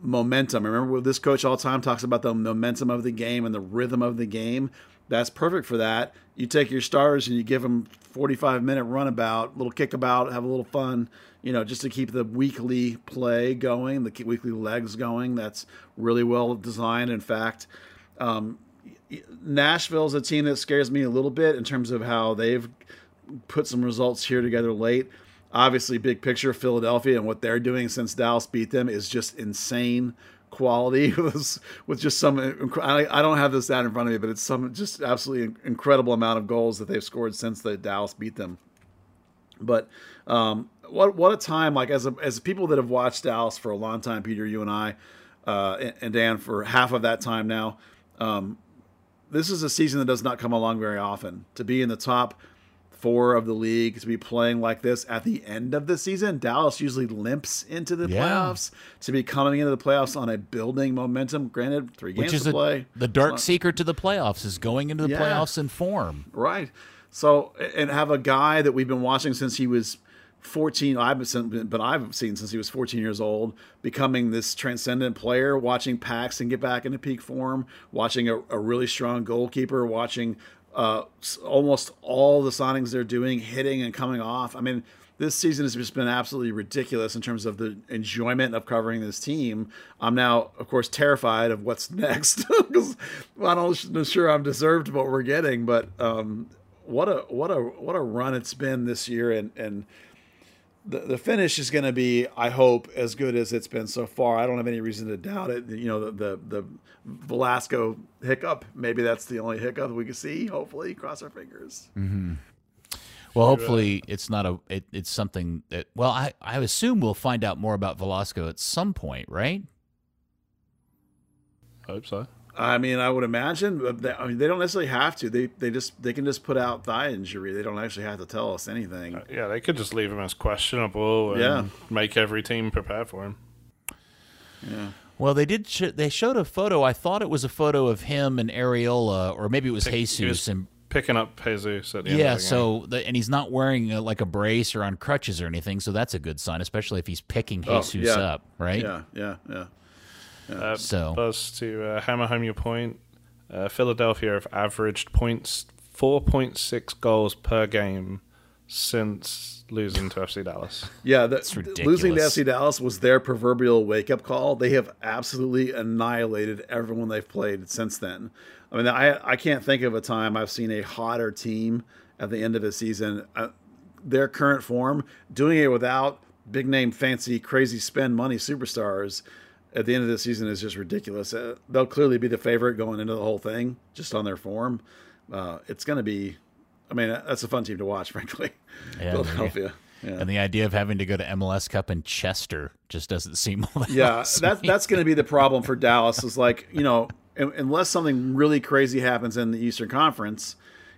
momentum. Remember, this coach all time talks about the momentum of the game and the rhythm of the game. That's perfect for that. You take your stars and you give them 45 minute runabout, little kickabout, have a little fun, you know, just to keep the weekly play going, the weekly legs going. That's really well designed. In fact, um, Nashville's a team that scares me a little bit in terms of how they've put some results here together late. Obviously, big picture, Philadelphia and what they're doing since Dallas beat them is just insane quality with, just some I, don't have this stat in front of me but it's some just absolutely incredible amount of goals that they've scored since the Dallas beat them. But um, what what a time like as a, as people that have watched Dallas for a long time Peter you and I uh, and, and Dan for half of that time now um, this is a season that does not come along very often. To be in the top four of the league to be playing like this at the end of the season. Dallas usually limps into the Yeah. playoffs to be coming into the playoffs on a building momentum. Granted, three games Which is to a, play. the dark secret to the playoffs is going into the Yeah. playoffs in form. Right. So, and have a guy that we've been watching since he was 14 I've been, but I've seen since he was 14 years old, becoming this transcendent player, watching Paxton get back into peak form, watching a, a really strong goalkeeper, watching uh, almost all the signings they're doing hitting and coming off. I mean, this season has just been absolutely ridiculous in terms of the enjoyment of covering this team. I'm now, of course, terrified of what's next because I'm not sure I'm deserved what we're getting. But um, what a what a what a run it's been this year, and and the, the finish is going to be, I hope, as good as it's been so far. I don't have any reason to doubt it. You know, the the, the Velasco hiccup, maybe that's the only hiccup we can see. Hopefully, cross our fingers. Mm-hmm. Well, hopefully, it's not a. It, it's something that. Well, I I assume we'll find out more about Velasco at some point, right? I hope so. I mean, I would imagine. But they, I mean, they don't necessarily have to. They they just they can just put out thigh injury. They don't actually have to tell us anything. Uh, yeah, they could just leave him as questionable. And Yeah. make every team prepare for him. Yeah. Well, they did. Sh- they showed a photo. I thought it was a photo of him and Arriola, or maybe it was He Jesus. was and picking up Jesus at the end. yeah, of the game. so the, and he's not wearing uh like a brace or on crutches or anything, so that's a good sign, especially if he's picking Oh, Jesus yeah. up, right? Yeah. Yeah. Yeah. Uh, So- Buzz, to uh, hammer home your point, uh, Philadelphia have averaged points four point six goals per game since losing to FC Dallas. Yeah, the, ridiculous. losing to FC Dallas was their proverbial wake up call. They have absolutely annihilated everyone they've played since then. I mean, I I can't think of a time I've seen a hotter team at the end of a season. Uh, their current form, doing it without big name, fancy, crazy spend money superstars at the end of the season is just ridiculous. Uh, they'll clearly be the favorite going into the whole thing, just on their form. Uh, it's going to be. I mean, that's a fun team to watch, frankly. Yeah, Philadelphia. Yeah. And the idea of having to go to MLS Cup in Chester just doesn't seem all that Yeah, that's that's going to be the problem for Dallas. Is like you know, unless something really crazy happens in the Eastern Conference,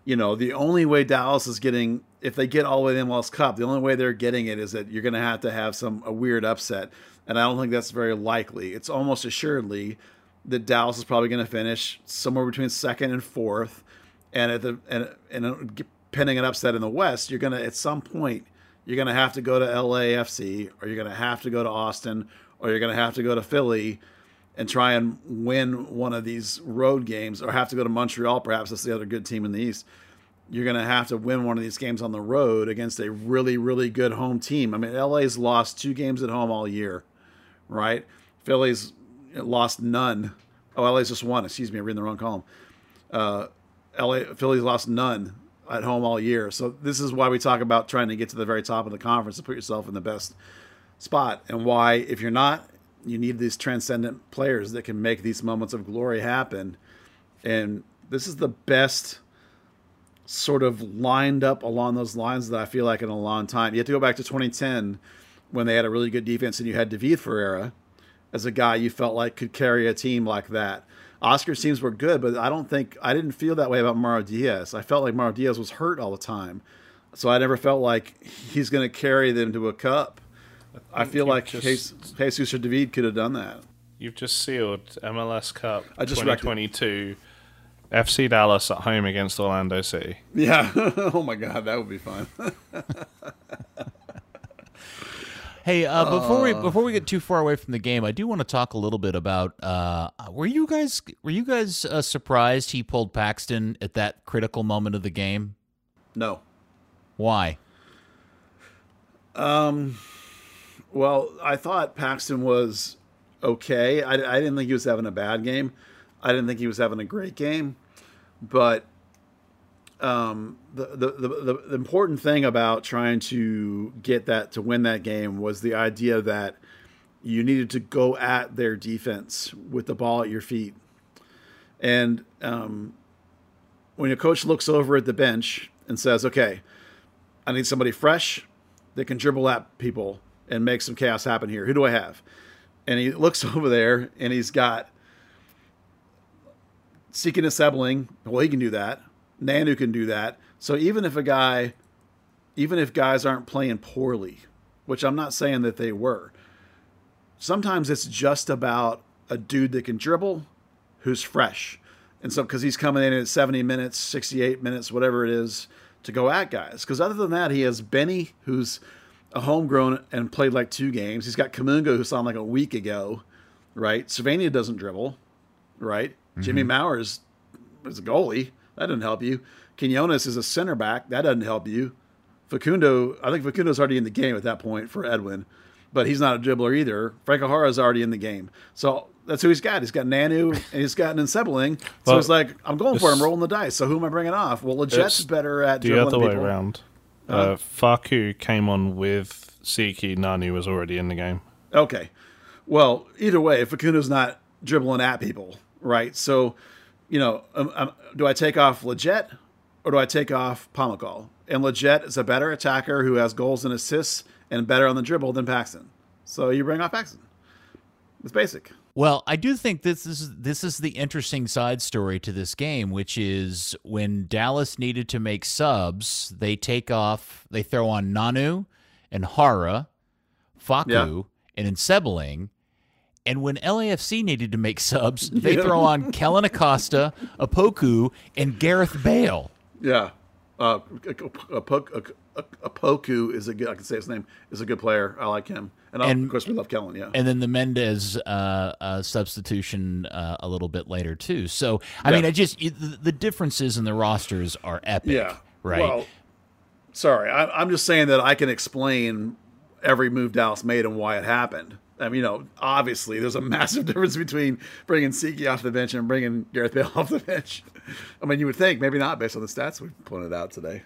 you know, the only way Dallas is getting, if they get all the way to the MLS Cup, the only way they're getting it is that you're going to have to have some a weird upset, and I don't think that's very likely. It's almost assuredly that Dallas is probably going to finish somewhere between second and fourth, and at the and and uh, pending an upset in the West, you're going to at some point you're going to have to go to LAFC or you're going to have to go to Austin or you're going to have to go to Philly and try and win one of these road games or have to go to Montreal perhaps that's the other good team in the East. You're going to have to win one of these games on the road against a really really good home team. I mean LA's lost 2 games at home all year, right? Philly's lost none. Oh, LA's just won. Excuse me, I'm reading the wrong column. Uh, LA Philly's lost none at home all year. So this is why we talk about trying to get to the very top of the conference to put yourself in the best spot, and why if you're not, you need these transcendent players that can make these moments of glory happen. And this is the best sort of lined up along those lines that I feel like in a long time. You have to go back to 2010 when they had a really good defense and you had David Ferreira as a guy you felt like could carry a team like that. Oscar's teams were good, but I don't think I didn't feel that way about Mauro Diaz. I felt like Mauro Diaz was hurt all the time, so I never felt like he's going to carry them to a cup. I, feel you've like just- Jesus, Jesus or David could have done that. You've just sealed MLS Cup I just 2022. FC Dallas at home against Orlando City. Yeah. oh my God, that would be fun. Hey, uh, before we before we get too far away from the game, I do want to talk a little bit about. Uh, were you guys were you guys uh, surprised he pulled Paxton at that critical moment of the game? no. Why? Um. Well, I thought Paxton was okay. I, I didn't think he was having a bad game. I didn't think he was having a great game. But um, the, the, the, the, important thing about trying to get that to win that game was the idea that you needed to go at their defense with the ball at your feet. And um, when a coach looks over at the bench and says, okay, I need somebody fresh that can dribble at people and make some chaos happen here. Who do I have? And he looks over there and he's got Tsiki Ntsabeleng. Well, he can do that. Nanu can do that. So even if a guy, even if guys aren't playing poorly, which I'm not saying that they were, sometimes it's just about a dude that can dribble who's fresh. And so, because he's coming in at 70 minutes, 68 minutes, whatever it is, to go at guys. Because other than that, he has Benny, who's a homegrown and played like two games. He's got Kamungo, who saw him like a week ago, right? Savania doesn't dribble, right? Jimmy mm-hmm. Maurer is a goalie. That doesn't help you. Quinones is a center back. That doesn't help you. Facundo, I think Facundo's already in the game at that point for Edwin, but he's not a dribbler either. Franco Jara's already in the game. So that's who he's got. He's got Nanu and he's got Ntsabeleng. So it's like, I'm going for him, rolling the dice. So who am I bringing off? Well, Lletget's It's better at the dribbling other way people. around. Uh, Faku came on with Tsiki. Nani was already in the game. Okay. Well, either way, Facundo's not dribbling at people, right? So, you know, um, um, do I take off Lletget or do I take off Pomykal? And Lletget is a better attacker who has goals and assists and better on the dribble than Paxton. So you bring off Paxton. It's basic. Well, I do think this is this is the interesting side story to this game, which is when Dallas needed to make subs, they take off, they throw on Nanu and Jara, Faku, Yeah. and Ntsabeleng. And when LAFC needed to make subs, they Yeah. throw on Kellyn Acosta, Opoku, and Gareth Bale. Yeah. Uh, a, a, a, a, a Poku is a good, I can say his name, is a good player. I like him. And, And- of course, we love Kellen, yeah. and then the Mendez uh, uh, substitution uh, a little bit later too. So I Yeah. mean, I just the the differences in the rosters are epic. Yeah. right. Well, sorry, I, I'm just saying that I can explain every move Dallas made and why it happened. I mean, you know, obviously there's a massive difference between bringing Tsiki off the bench and bringing Gareth Bale off the bench. I mean, you would think maybe not based on the stats we pointed out today.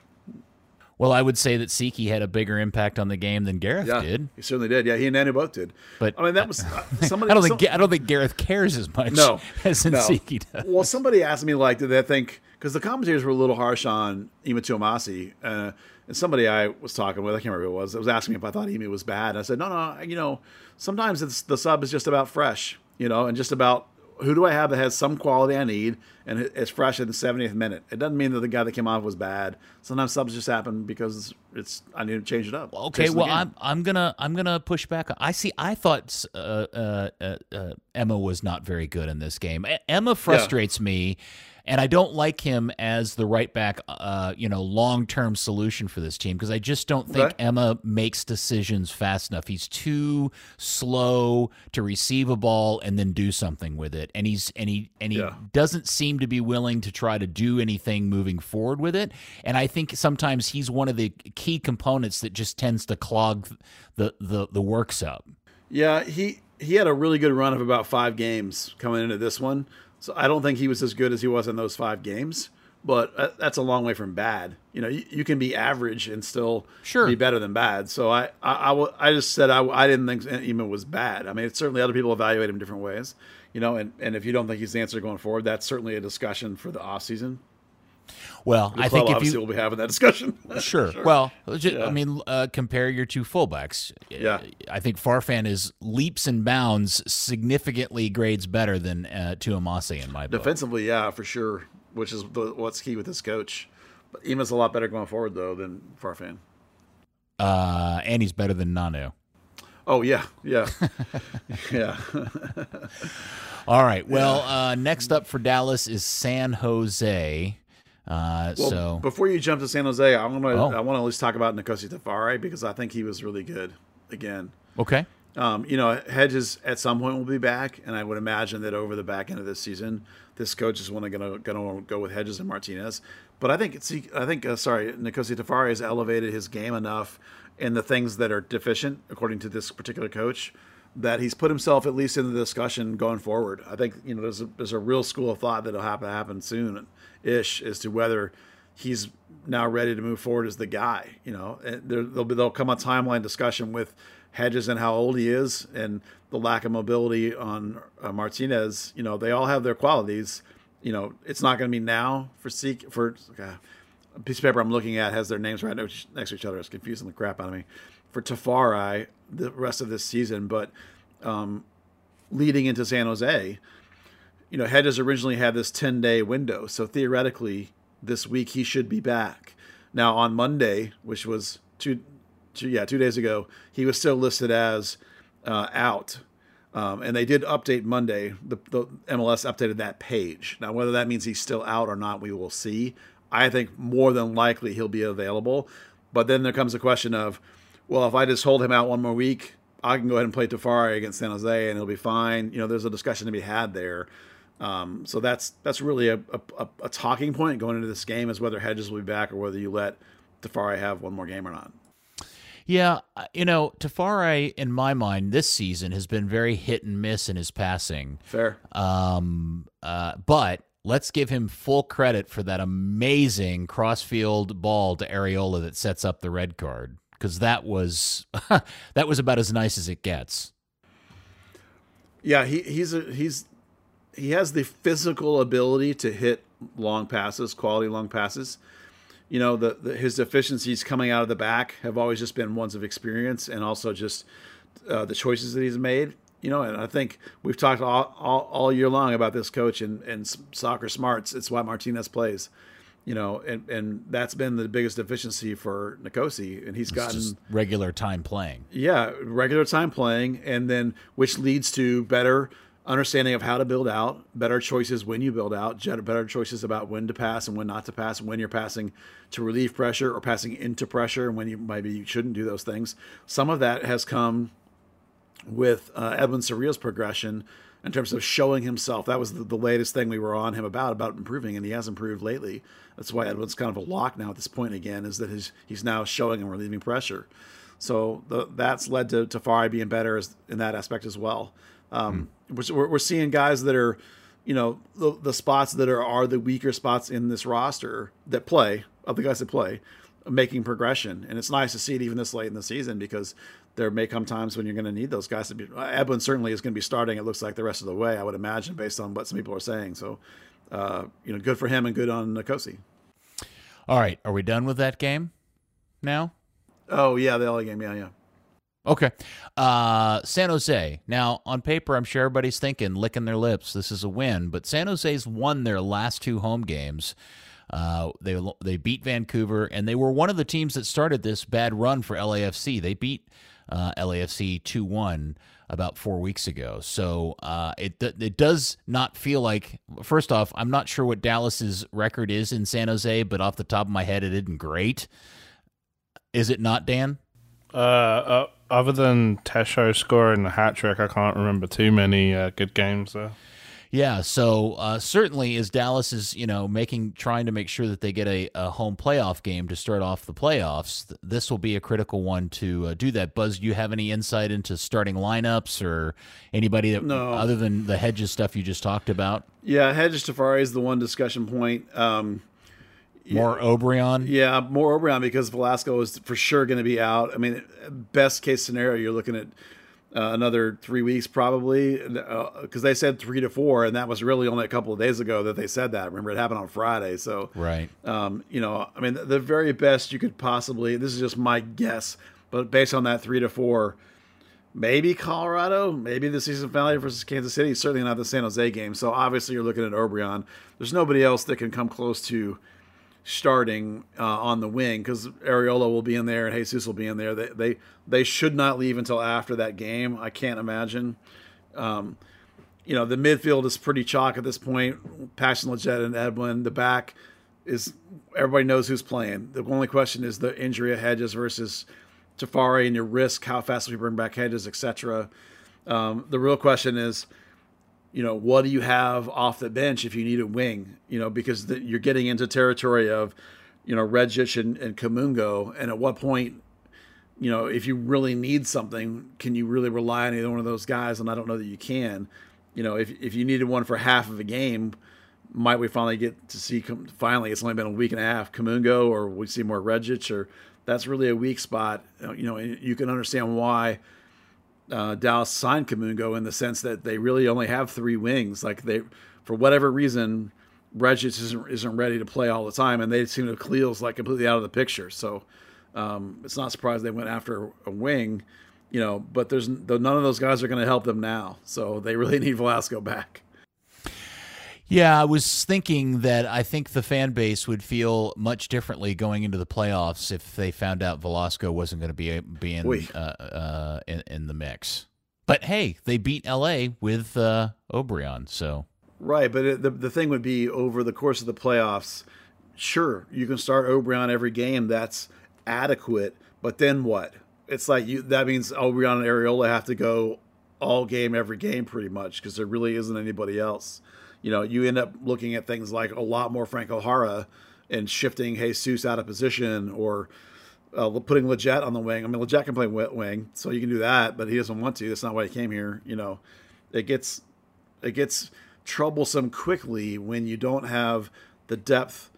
well, I would say that Tsiki had a bigger impact on the game than Gareth Yeah, did. he certainly did. Yeah, he and Nanu both did. But- I mean, that was uh, somebody. I don't some- think I don't think Gareth cares as much no, as no. Tsiki does. Well, somebody asked me like, did they think because the commentators were a little harsh on Ema Twumasi, uh, and somebody I was talking with, I can't remember who it was, it was asking me if I thought Emi was bad. I said, no, no, you know, sometimes it's the sub is just about fresh, you know, and just about who do I have that has some quality I need and it- it's fresh at the 70th minute. It doesn't mean that the guy that came off was bad. Sometimes subs just happen because it's I need to change it up. Okay, well. I'm I'm gonna I'm gonna push back. I see. I thought uh, uh, uh, uh, Ema was not very good in this game. Ema frustrates me, and I don't like him as the right back. Uh, you know, long term solution for this team because I just don't think Okay. Ema makes decisions fast enough. He's too slow to receive a ball and then do something with it, and he's and he and he Yeah. doesn't seem to be willing to try to do anything moving forward with it. And I think sometimes he's one of the key components that just tends to clog the the, the works up. Yeah, he he had a really good run of about five games coming into this one. So I don't think he was as good as he was in those five games. But that's a long way from bad. You know, you, you can be average and still Sure. be better than bad. So I I just said I, I didn't think Eamon was bad. I mean, it's certainly other people evaluate him different ways. You know, and, and if you don't think he's the answer going forward, that's certainly a discussion for the off season. Well, The I think if obviously you will be having that discussion. Sure. Well, ju- Yeah. I mean, uh, compare your two fullbacks. Yeah. I think Farfan is leaps and bounds significantly grades better than uh, Twumasi in my book. Defensively, yeah, for sure. Which is the, what's key with this coach. But Eamon's a lot better going forward though than Farfan. Uh, and he's better than Nanu. Oh yeah, yeah, yeah. All right. Well, uh, next up for Dallas is San Jose. Uh, Well, so before you jump to San Jose, I want to Oh. I want to at least talk about Nkosi Tafari because I think he was really good again. okay. Um, you know, Hedges at some point will be back, and I would imagine that over the back end of this season, this coach is going to going to go with Hedges and Martinez. But I think it's I think uh, sorry, Nkosi Tafari has elevated his game enough in the things that are deficient, according to this particular coach, that he's put himself at least in the discussion going forward. I think you know there's a, there's a real school of thought that'll happen happen soon, ish, as to whether he's now ready to move forward as the guy. You know, and there, there'll be there'll come a timeline discussion with Hedges and how old he is and the lack of mobility on uh, Martinez. You know, they all have their qualities. You know, it's not going to be now for Seek for a piece of paper I'm looking at has their names right next next to each other. It's confusing the crap out of me. For Tafari, the rest of this season, but um, leading into San Jose, you know, Hedges originally had this 10 day window. So theoretically, this week he should be back. Now, on Monday, which was two, two yeah, two days ago, he was still listed as uh, out. Um, and they did update Monday. The, the MLS updated that page. Now, whether that means he's still out or not, we will see. I think more than likely he'll be available. But then there comes the question of, well, if I just hold him out one more week, I can go ahead and play Tafari against San Jose and he'll be fine. You know, there's a discussion to be had there. Um, so that's that's really a, a, a, talking point going into this game is whether Hedges will be back or whether you let Tafari have one more game or not. Yeah, you know, Tafari, in my mind, this season has been very hit and miss in his passing. Fair. Um, uh, but let's give him full credit for that amazing crossfield ball to Arriola that sets up the red card because that was that was about as nice as it gets. Yeah, he, he's a, he's he has the physical ability to hit long passes, quality long passes. You know, the, the his deficiencies coming out of the back have always just been ones of experience and also just uh, the choices that he's made. You know, and I think we've talked all, all, all year long about this coach and, and soccer smarts. It's why Martinez plays you know, and and that's been the biggest deficiency for Nkosi, and he's it's gotten regular time playing. Yeah, regular time playing, and then which leads to better understanding of how to build out, better choices when you build out, better choices about when to pass and when not to pass, and when you're passing to relieve pressure or passing into pressure, and when you maybe you shouldn't do those things. Some of that has come with uh, Edwin Cerrillo's progression in terms of showing himself. That was the, the, latest thing we were on him about about improving, and he has improved lately. That's why Edwin's kind of a lock now at this point again, is that he's he's now showing and relieving pressure. So the, that's led to Tafari being better as, in that aspect as well. Um, hmm. we're, we're seeing guys that are, you know, the, the spots that are, are the weaker spots in this roster that play of the guys that play, making progression, and it's nice to see it even this late in the season because there may come times when you're going to need those guys to be. Edwin certainly is going to be starting. It looks like the rest of the way, I would imagine, based on what some people are saying. So, uh, you know, good for him and good on Nkosi. All right, are we done with that game now? Oh yeah, the LA game. Yeah, yeah. Okay. Uh, San Jose. Now, on paper, I'm sure everybody's thinking, licking their lips, this is a win. But San Jose's won their last two home games. Uh, they they beat Vancouver, and they were one of the teams that started this bad run for LAFC. They beat uh, LAFC 2 1 about four weeks ago. So uh, it, it does not feel like, first off, I'm not sure what Dallas's record is in San Jose, but off the top of my head, it isn't great. Is it not, Dan? Uh, uh other than Tesho scoring the hat trick, I can't remember too many uh, good games there. Yeah, so uh, certainly as Dallas is, you know, making trying to make sure that they get a, a home playoff game to start off the playoffs, th- this will be a critical one to uh, do that. Buzz, do you have any insight into starting lineups or anybody that no. other than the Hedges stuff you just talked about? Yeah, Hedges Tafari is the one discussion point. Um, more yeah, Obrian? Yeah, more Obrian because Velasco is for sure going to be out. I mean, best case scenario, you're looking at uh, another three weeks probably because uh, they said three to four and that was really only a couple of days ago that they said that remember it happened on friday so right um, you know i mean the very best you could possibly this is just my guess but based on that three to four maybe colorado maybe the season finale versus kansas city certainly not the san jose game so obviously you're looking at Obrian. there's nobody else that can come close to starting uh, on the wing because Arriola will be in there and Jesus will be in there. They, they they should not leave until after that game. I can't imagine. Um, you know, the midfield is pretty chalk at this point. Paxton Lletget and Edwin. The back is everybody knows who's playing. The only question is the injury of Hedges versus Tafari and your risk, how fast we bring back Hedges, etc. Um, the real question is you know, what do you have off the bench if you need a wing? You know, because the, you're getting into territory of, you know, Redzic and, and Kamungo. And at what point, you know, if you really need something, can you really rely on either one of those guys? And I don't know that you can. You know, if, if you needed one for half of a game, might we finally get to see, finally, it's only been a week and a half, Kamungo, or we see more Redzic, or that's really a weak spot. You know, you can understand why – uh, Dallas signed Kamungo in the sense that they really only have three wings. Like they, for whatever reason, Regis isn't isn't ready to play all the time, and they seem to Khalil's like completely out of the picture. So um, it's not surprised they went after a wing, you know. But there's none of those guys are going to help them now, so they really need Velasco back. Yeah, I was thinking that I think the fan base would feel much differently going into the playoffs if they found out Velasco wasn't going to be be in, uh, uh, in, in the mix. But hey, they beat LA with uh, Obrian, so right. But it, the the thing would be over the course of the playoffs. Sure, you can start Obrian every game. That's adequate. But then what? it's like you that means Obrian and Arriola have to go all game every game pretty much because there really isn't anybody else. You know, you end up looking at things like a lot more Franco Jara and shifting Jesus out of position or uh, putting Lletget on the wing. I mean, Lletget can play wing, so you can do that, but he doesn't want to. That's not why he came here. You know, it gets it gets troublesome quickly when you don't have the depth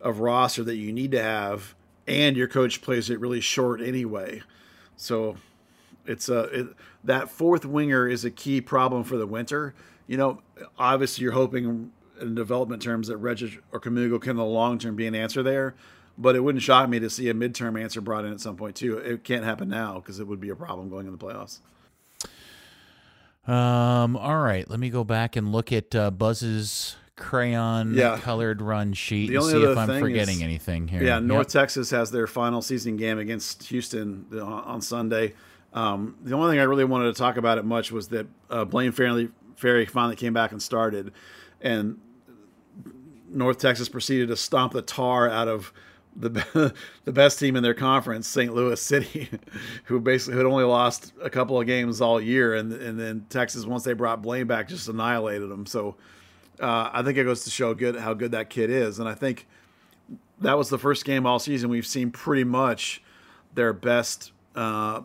of roster that you need to have, and your coach plays it really short anyway. So it's a it, that fourth winger is a key problem for the winter. You know, obviously you're hoping in development terms that Regis or Kamungo can in the long term be an answer there. But it wouldn't shock me to see a midterm answer brought in at some point too. It can't happen now because it would be a problem going in the playoffs. Um. All right. Let me go back and look at uh, Buzz's crayon Yeah. colored run sheet The and see if I'm forgetting is- anything here. Yeah, Yep. North Texas has their final season game against Houston on- on Sunday. Um, the only thing I really wanted to talk about it much was that uh, Blaine Ferri, Ferri finally came back and started, and North Texas proceeded to stomp the tar out of the the best team in their conference, St. Louis City, who basically had only lost a couple of games all year, and and then Texas once they brought Blaine back just annihilated them. So uh, I think it goes to show good how good that kid is, and I think that was the first game all season we've seen pretty much their best uh,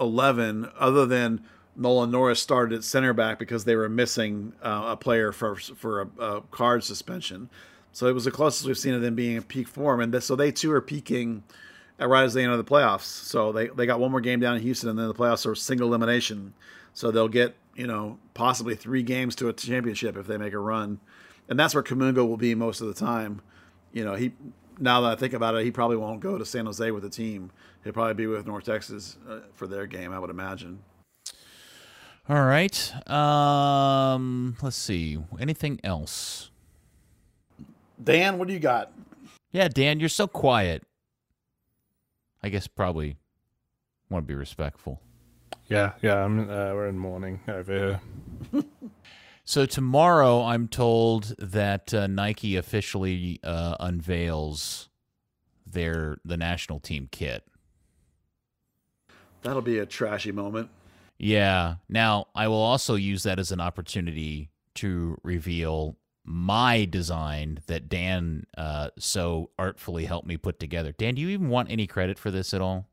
11 other than Nolan Norris started at center back because they were missing uh, a player for for a, a card suspension. So it was the closest we've seen of them being in peak form, and this, so they too are peaking at right as they enter the playoffs. So they they got one more game down in Houston, and then the playoffs are single elimination. So they'll get you know possibly three games to a championship if they make a run, and that's where Kamungo will be most of the time. You know he now that I think about it, he probably won't go to San Jose with the team. He'll probably be with North Texas uh, for their game, I would imagine. All right. Um. Let's see. Anything else? Dan, what do you got? Yeah, Dan, you're so quiet. I guess probably want to be respectful. Yeah, yeah. I'm, uh, we're in mourning over here. So tomorrow, I'm told that uh, Nike officially uh, unveils their the national team kit. That'll be a trashy moment. Yeah. Now, I will also use that as an opportunity to reveal my design that Dan uh, so artfully helped me put together. Dan, do you even want any credit for this at all?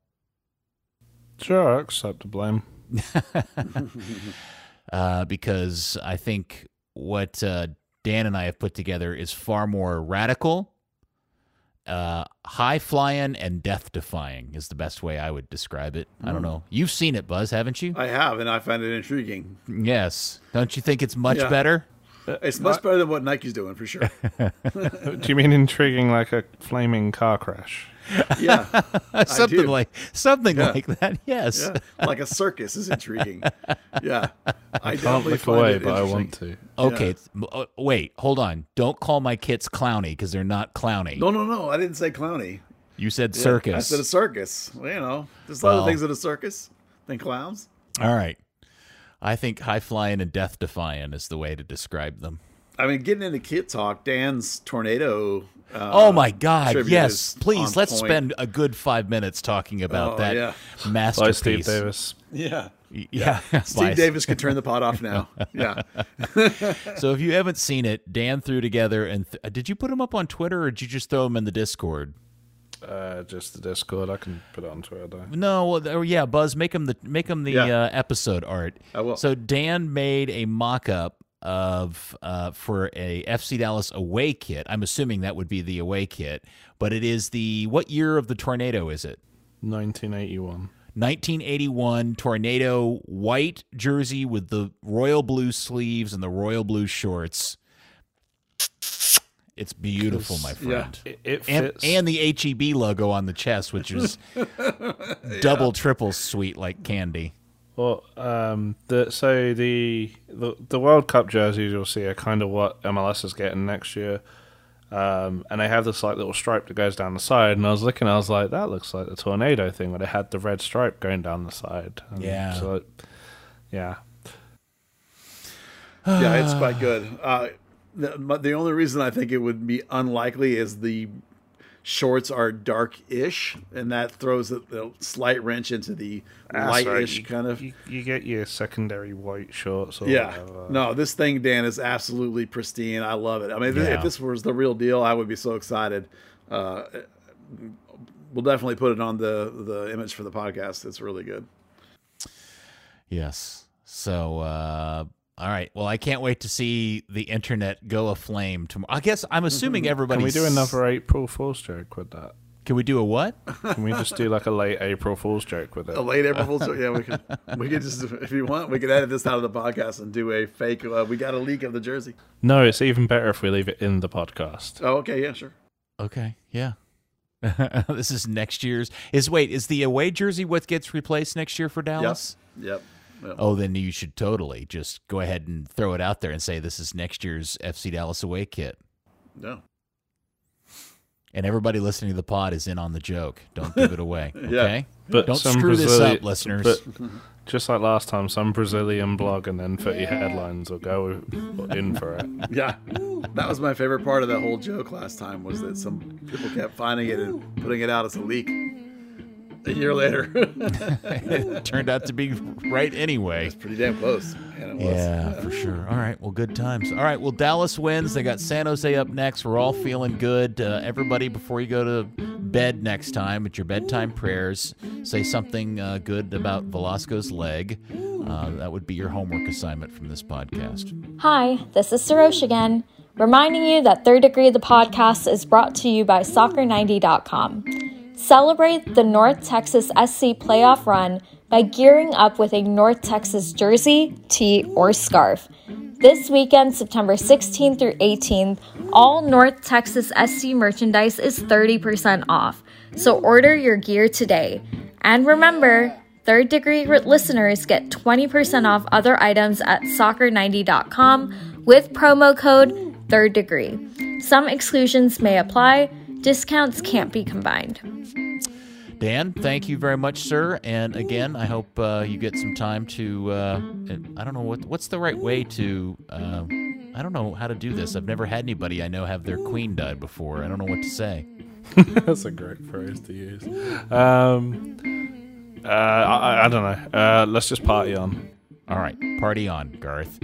Sure, I accept the blame. uh, because I think what uh, Dan and I have put together is far more radical, uh, high flying, and death defying is the best way I would describe it. I don't hmm. know. You've seen it, Buzz, haven't you? I have, and I find it intriguing. yes. Don't you think it's much Yeah. better? Uh, it's uh, much better than what Nike's doing for sure. Do you mean intriguing like a flaming car crash? Yeah, something like something Yeah. like that. Yes. yeah, like a circus is intriguing. Yeah, I Can't definitely look find away, it but I want to. Okay. it's- uh, wait. Hold on. Don't call my kits clowny because they're not clowny. No, no, no. I didn't say clowny. You said Yeah, circus. I said a circus. Well, you know, there's a lot Well. of things at a circus than clowns. All right. I think high flying and death defying is the way to describe them. I mean, getting into kit talk, Dan's tornado. Uh, Oh my God! Yes, please let's point. spend a good five minutes talking about Oh, that yeah. Bye, masterpiece. Steve Davis. Yeah. Y- Yeah, Steve Davis can turn the pot off now. Yeah. So if you haven't seen it, Dan threw together and th- did you put them up on Twitter or did you just throw them in the Discord? Uh, just the Discord. I can put it on Twitter. Though. No, well, yeah, Buzz, make them the make 'em the Yeah. uh, episode art. I will. So Dan made a mock-up of uh, for a FC Dallas away kit. I'm assuming that would be the away kit, but it is the what year of the tornado is it? 1981. 1981 tornado white jersey with the royal blue sleeves and the royal blue shorts. It's beautiful, my friend. It, it And, fits. and the HEB logo on the chest, which is double, triple sweet like candy. Well, um, the so the, the the World Cup jerseys you'll see are kind of what MLS is getting next year, um, and they have this like little stripe that goes down the side. And I was looking, I was like, that looks like the tornado thing, where they had the red stripe going down the side. And Yeah. So, it- yeah. yeah, it's quite good. Uh, the, but the only reason I think it would be unlikely is the shorts are dark-ish, and that throws a, a slight wrench into the That's light-ish You- kind of. You, you get your secondary white shorts. Or Yeah. whatever. No, this thing, Dan, is absolutely pristine. I love it. I mean, Yeah. if this was the real deal, I would be so excited. Uh, we'll definitely put it on the the image for the podcast. It's really good. Yes. So, uh, all right. Well, I can't wait to see the internet go aflame tomorrow. I guess I'm assuming everybody. Can we do another April Fool's joke with that? Can we do a what? Can we just do like a late April Fool's joke with it? A late April Fool's. Joke. Yeah, we could we could just if you want, we could edit this out of the podcast and do a fake. Uh, we got a leak of the jersey. No, it's even better if we leave it in the podcast. Oh, okay, yeah, sure. Okay. Yeah. this is next year's. Is wait is the away jersey what gets replaced next year for Dallas? Yep. Yep. Oh, then you should totally just go ahead and throw it out there and say this is next year's FC Dallas away kit. No. And everybody listening to the pod is in on the joke. Don't give it away. Yeah. Okay. But Don't some screw this up, listeners. But just like last time, some Brazilian blog and then footy headlines will go in for it. Yeah, that was my favorite part of that whole joke last time was that some people kept finding it and putting it out as a leak. A year later, it turned out to be right anyway. pretty damn close. Man, it was. Yeah, for sure. All right. Well, good times. All right. Well, Dallas wins. They got San Jose up next. We're all feeling good. Uh, everybody, before you go to bed next time at your bedtime prayers, say something uh, good about Velasco's leg. Uh, that would be your homework assignment from this podcast. Hi, this is Sarosh again, reminding you that Third Degree the podcast is brought to you by Soccer90.com. Celebrate the North Texas SC playoff run by gearing up with a North Texas jersey, tee, or scarf. This weekend, September 16th through 18th, all North Texas SC merchandise is 30% off. So order your gear today. And remember, Third degree listeners get 20% off other items at soccer90.com with promo code third degree. Some exclusions may apply, discounts can't be combined. Dan, thank you very much, sir. And again, I hope uh, you get some time to. Uh, I don't know what what's the right way to. Uh, I don't know how to do this. I've never had anybody I know have their queen die before. I don't know what to say. That's a great phrase to use. Um, uh, I, I don't know. Uh, let's just party on. All right, party on, Garth.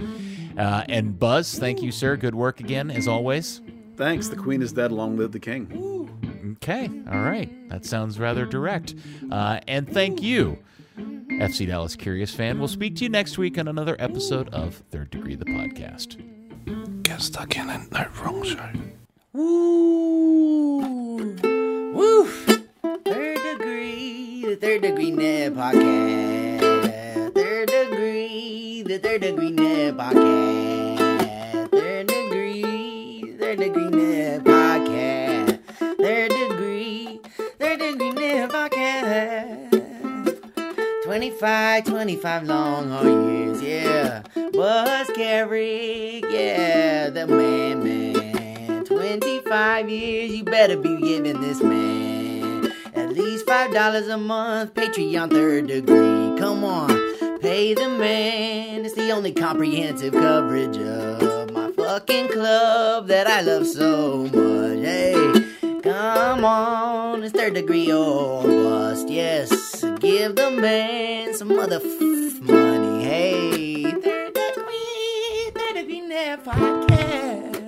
Uh, and Buzz, thank you, sir. Good work again, as always. Thanks. The queen is dead. Long live the king. Okay, all right. That sounds rather direct. Uh, and thank you, FC Dallas Curious fan. We'll speak to you next week on another episode of Third Degree, the podcast. Get stuck in it. No wrong show. Woo! Woo! Third degree, the third degree net podcast. Third degree, the third degree net podcast. Podcast. 25, 25 long hard years, yeah. Buzz Carrick, yeah, the man, man. 25 years, you better be giving this man at least $5 a month. Patreon third degree, come on, pay the man. It's the only comprehensive coverage of my fucking club that I love so much. Hey, come on, it's third degree or bust. Yes, give the man some mother money. Hey, third degree, third degree net podcast.